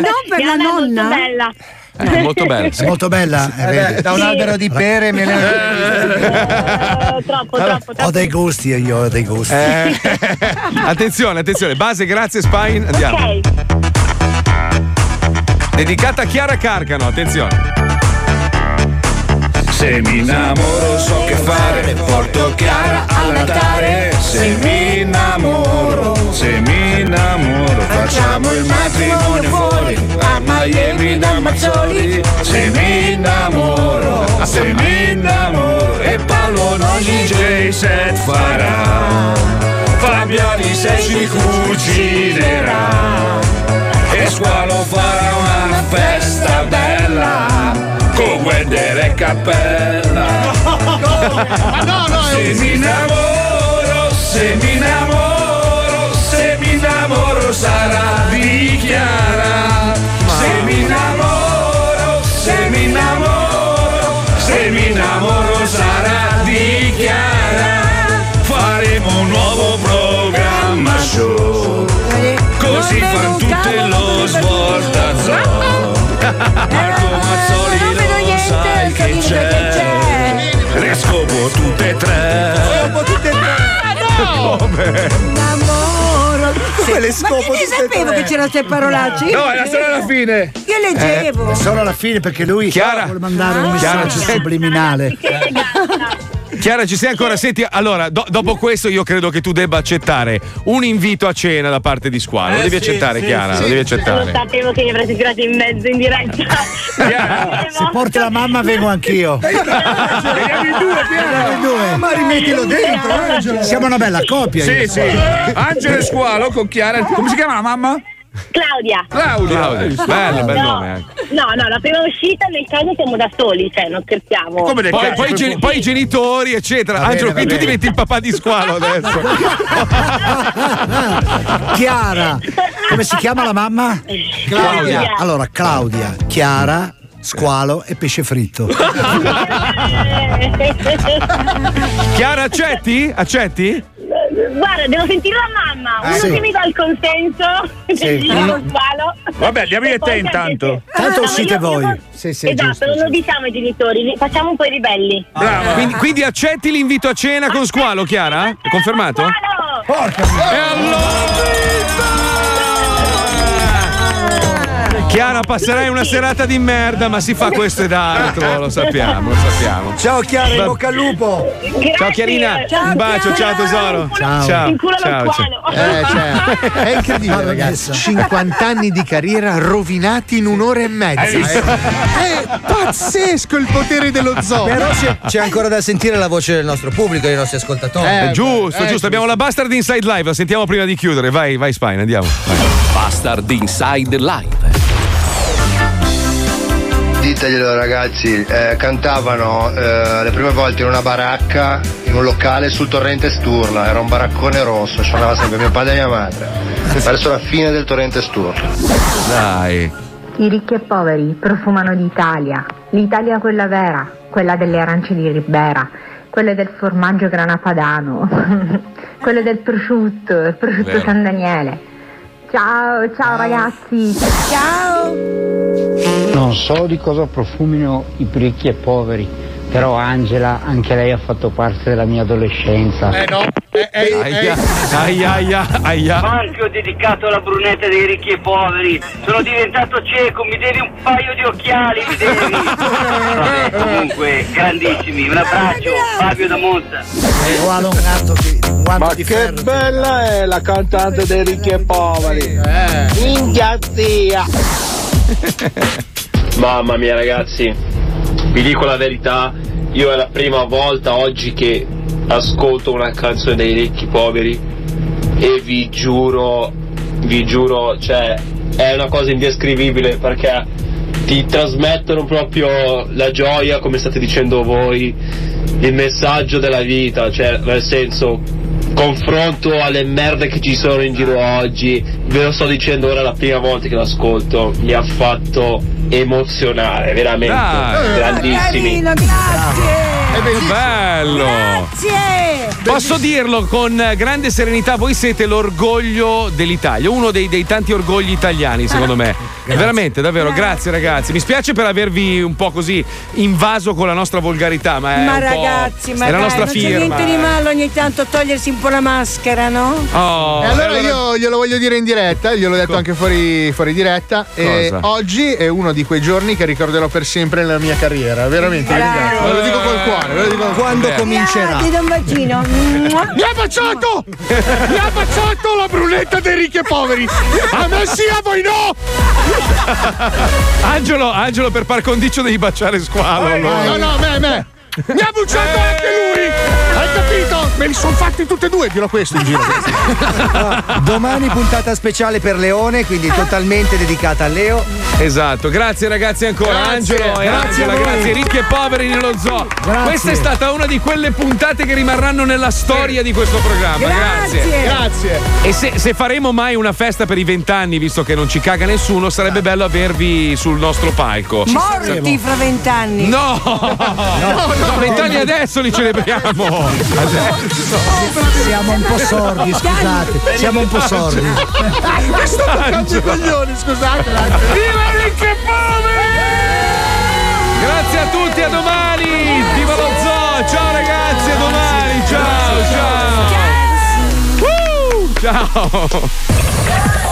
Non per la
È molto
nonna?
bella.
Eh, molto bello. sì.
È molto bella. eh,
Eh
vedi.
da un
Sì.
albero di pere me ne
Eh, troppo, troppo,
Ho
troppo.
dei gusti io, ho dei gusti.
Eh, attenzione, attenzione, base, grazie Spine, andiamo.
Ok.
Dedicata a Chiara Carcano, attenzione.
Se mi innamoro so che fare, porto Chiara all'altare. Se mi innamoro, se mi innamoro, facciamo il matrimonio fuori a Miami da Mazzoli. Se mi innamoro, se mi innamoro e Paolo non DJ set farà. Fabiani se ci cucinerà e Squalo farà una festa bella con Wender e Cappella.
Ma no, no,
Se mi innamoro, se mi innamoro, se mi innamoro sarà di Chiara. Se mi innamoro, se mi innamoro, se mi innamoro sarà di Chiara. Faremo un nuovo programma show. Così fan tutte lo svolta Marco Mazzoli sai che c'è Le scopo tutte e tre Scopo tutte e tre Come?
Innamoro.
Come le
Ma
scopo
che ne sapevo che c'erano queste parolacce?
No, era solo alla
fine.
Io leggevo.
Eh, solo alla fine perché lui
Chiara.
vuole mandare un
Ah. Chiara,
messaggio
ci sei?
subliminale.
Chiara, ci sei ancora? Senti, allora, do- dopo questo io credo che tu debba accettare un invito a cena da parte di Squalo. Lo
Eh,
devi
sì,
accettare,
sì,
Chiara,
sì.
lo devi
Lo
accettare.
sapevo che mi avresti tirato in mezzo in diretta.
Se porti la mamma vengo anch'io.
Veniamo in due,
due.
Ma rimettilo dentro, Angelo.
Siamo una bella coppia.
Sì,
io
sì. Angelo e Squalo con Chiara. Come si chiama la mamma?
Claudia.
Claudia.
Claudia,
Eh,
bello, bel
no,
nome anche.
No, no, la prima uscita nel caso siamo da soli, cioè non scherziamo.
Poi, poi i geni- poi i genitori, eccetera.
Va
Angelo, quindi tu
bene.
diventi il papà di Squalo adesso.
Chiara. Come si chiama la mamma?
Claudia.
Allora, Claudia, Chiara, squalo e pesce fritto.
Chiara, accetti? Accetti?
Guarda, devo sentire la mamma, uno
Eh, sì.
che mi dà il consenso,
Sì. Mm.
lo spalo.
Vabbè, andiamo io e
E
te intanto.
Tanto
Ah,
uscite
io-
voi.
io-
Sì, sì,
esatto,
giusto,
non lo diciamo ai genitori, facciamo un po' i ribelli.
Brava. Quindi, quindi accetti l'invito a cena con Squalo, Chiara? È confermato?
Porca
Chiara, passerai una serata di merda, ma si fa questo ed altro, lo sappiamo, lo sappiamo.
Ciao Chiara, in bocca al lupo.
Ciao Chiarina,
Ciao,
un bacio, ciao tesoro.
Ciao.
ciao.
In culo allo
ciao,
squalo.
Eh, cioè, è incredibile, ragazzi. 50 anni di carriera rovinati in un'ora e mezza.
Visto?
È pazzesco il potere dello zoo.
Però c'è, c'è ancora da sentire la voce del nostro pubblico, dei nostri ascoltatori.
Eh, giusto, giusto, abbiamo la Bastard Inside Live, la sentiamo prima di chiudere. Vai, vai Spine, andiamo. Vai.
Bastard Inside Live.
Diteglielo ragazzi, eh, cantavano eh, le prime volte in una baracca, in un locale sul torrente Sturla, era un baraccone rosso, suonava sempre mio padre e mia madre, verso la fine del torrente Sturla.
Dai.
I ricchi e poveri profumano d'Italia, l'Italia quella vera, quella delle arance di Ribera, quelle del formaggio grana padano, quelle del prosciutto, il prosciutto
Vero.
San Daniele. Ciao, ciao ragazzi.
Ciao.
Non so di cosa profumino i ricchi e poveri, però Angela, anche lei ha fatto parte della mia adolescenza.
Eh no, eh, eh,
Aia, aia, aia, aia.
Anche ho dedicato la brunetta dei ricchi e poveri. Sono diventato cieco, mi devi un paio di occhiali, mi devi. Vabbè, comunque, grandissimi. Un abbraccio, Fabio da Monza.
Squalo un gatto di un
Ma
di
che
ferro.
bella è la cantante dei ricchi e poveri! Minchia zia!
Mamma mia ragazzi, vi dico la verità, io è la prima volta oggi che ascolto una canzone dei ricchi poveri e vi giuro, vi giuro, cioè è una cosa indescrivibile perché ti trasmettono proprio la gioia, come state dicendo voi, il messaggio della vita, cioè nel senso confronto alle merde che ci sono in giro oggi, ve lo sto dicendo ora la prima volta che l'ascolto, mi ha fatto emozionare, veramente,
Dai.
grandissimi.
Carino, grazie.
Che bello!
Grazie.
Posso dirlo con grande serenità, voi siete l'orgoglio dell'Italia, uno dei, dei tanti orgogli italiani secondo me. Veramente, davvero, grazie ragazzi. Mi spiace per avervi un po' così invaso con la nostra volgarità, ma è
Ma
un po'-
ragazzi, ma
è la
dai,
nostra
non
firma.
c'è niente di
eh.
male ogni tanto togliersi un po' la maschera, no?
Oh,
e allora io glielo voglio dire in diretta, gliel'ho detto anche fuori, fuori diretta. E oggi è uno di quei giorni che ricorderò per sempre nella mia carriera. Veramente, ve lo dico- ve lo dico col cuore. Ve lo dico col
Quando
cuore.
comincerà?
Ti do un bacino.
Mi ha baciato! Mi ha baciato la brunetta dei ricchi e poveri! A me sì, a voi no!
Angelo, Angelo, per par condicio devi baciare squalo. allora.
No, no, me, me! Mi ha bucciato anche lui! Hai capito? Me li sono fatti tutti e due, dirò questo in giro.
Domani puntata speciale per Leone, quindi totalmente dedicata a Leo.
Esatto, grazie ragazzi ancora.
Grazie,
Angelo e
grazie
Angela, grazie, ricchi e poveri nello zoo.
Grazie.
Questa è stata una di quelle puntate che rimarranno nella storia di questo programma. Grazie.
Grazie. Grazie.
E se, se faremo mai una festa per i vent'anni, visto che non ci caga nessuno, sarebbe bello avervi sul nostro palco.
Morti fra vent'anni.
No! No, vent'anni adesso li celebriamo! Adesso.
Siamo un po' sordi, scusate. Siamo un po' sordi.
Mi sto toccando i coglioni, scusate.
Viva ricchi e poveri! Grazie a tutti, a domani! Viva lo zoo! Ciao ragazzi, a domani! Ciao, ciao! Ciao!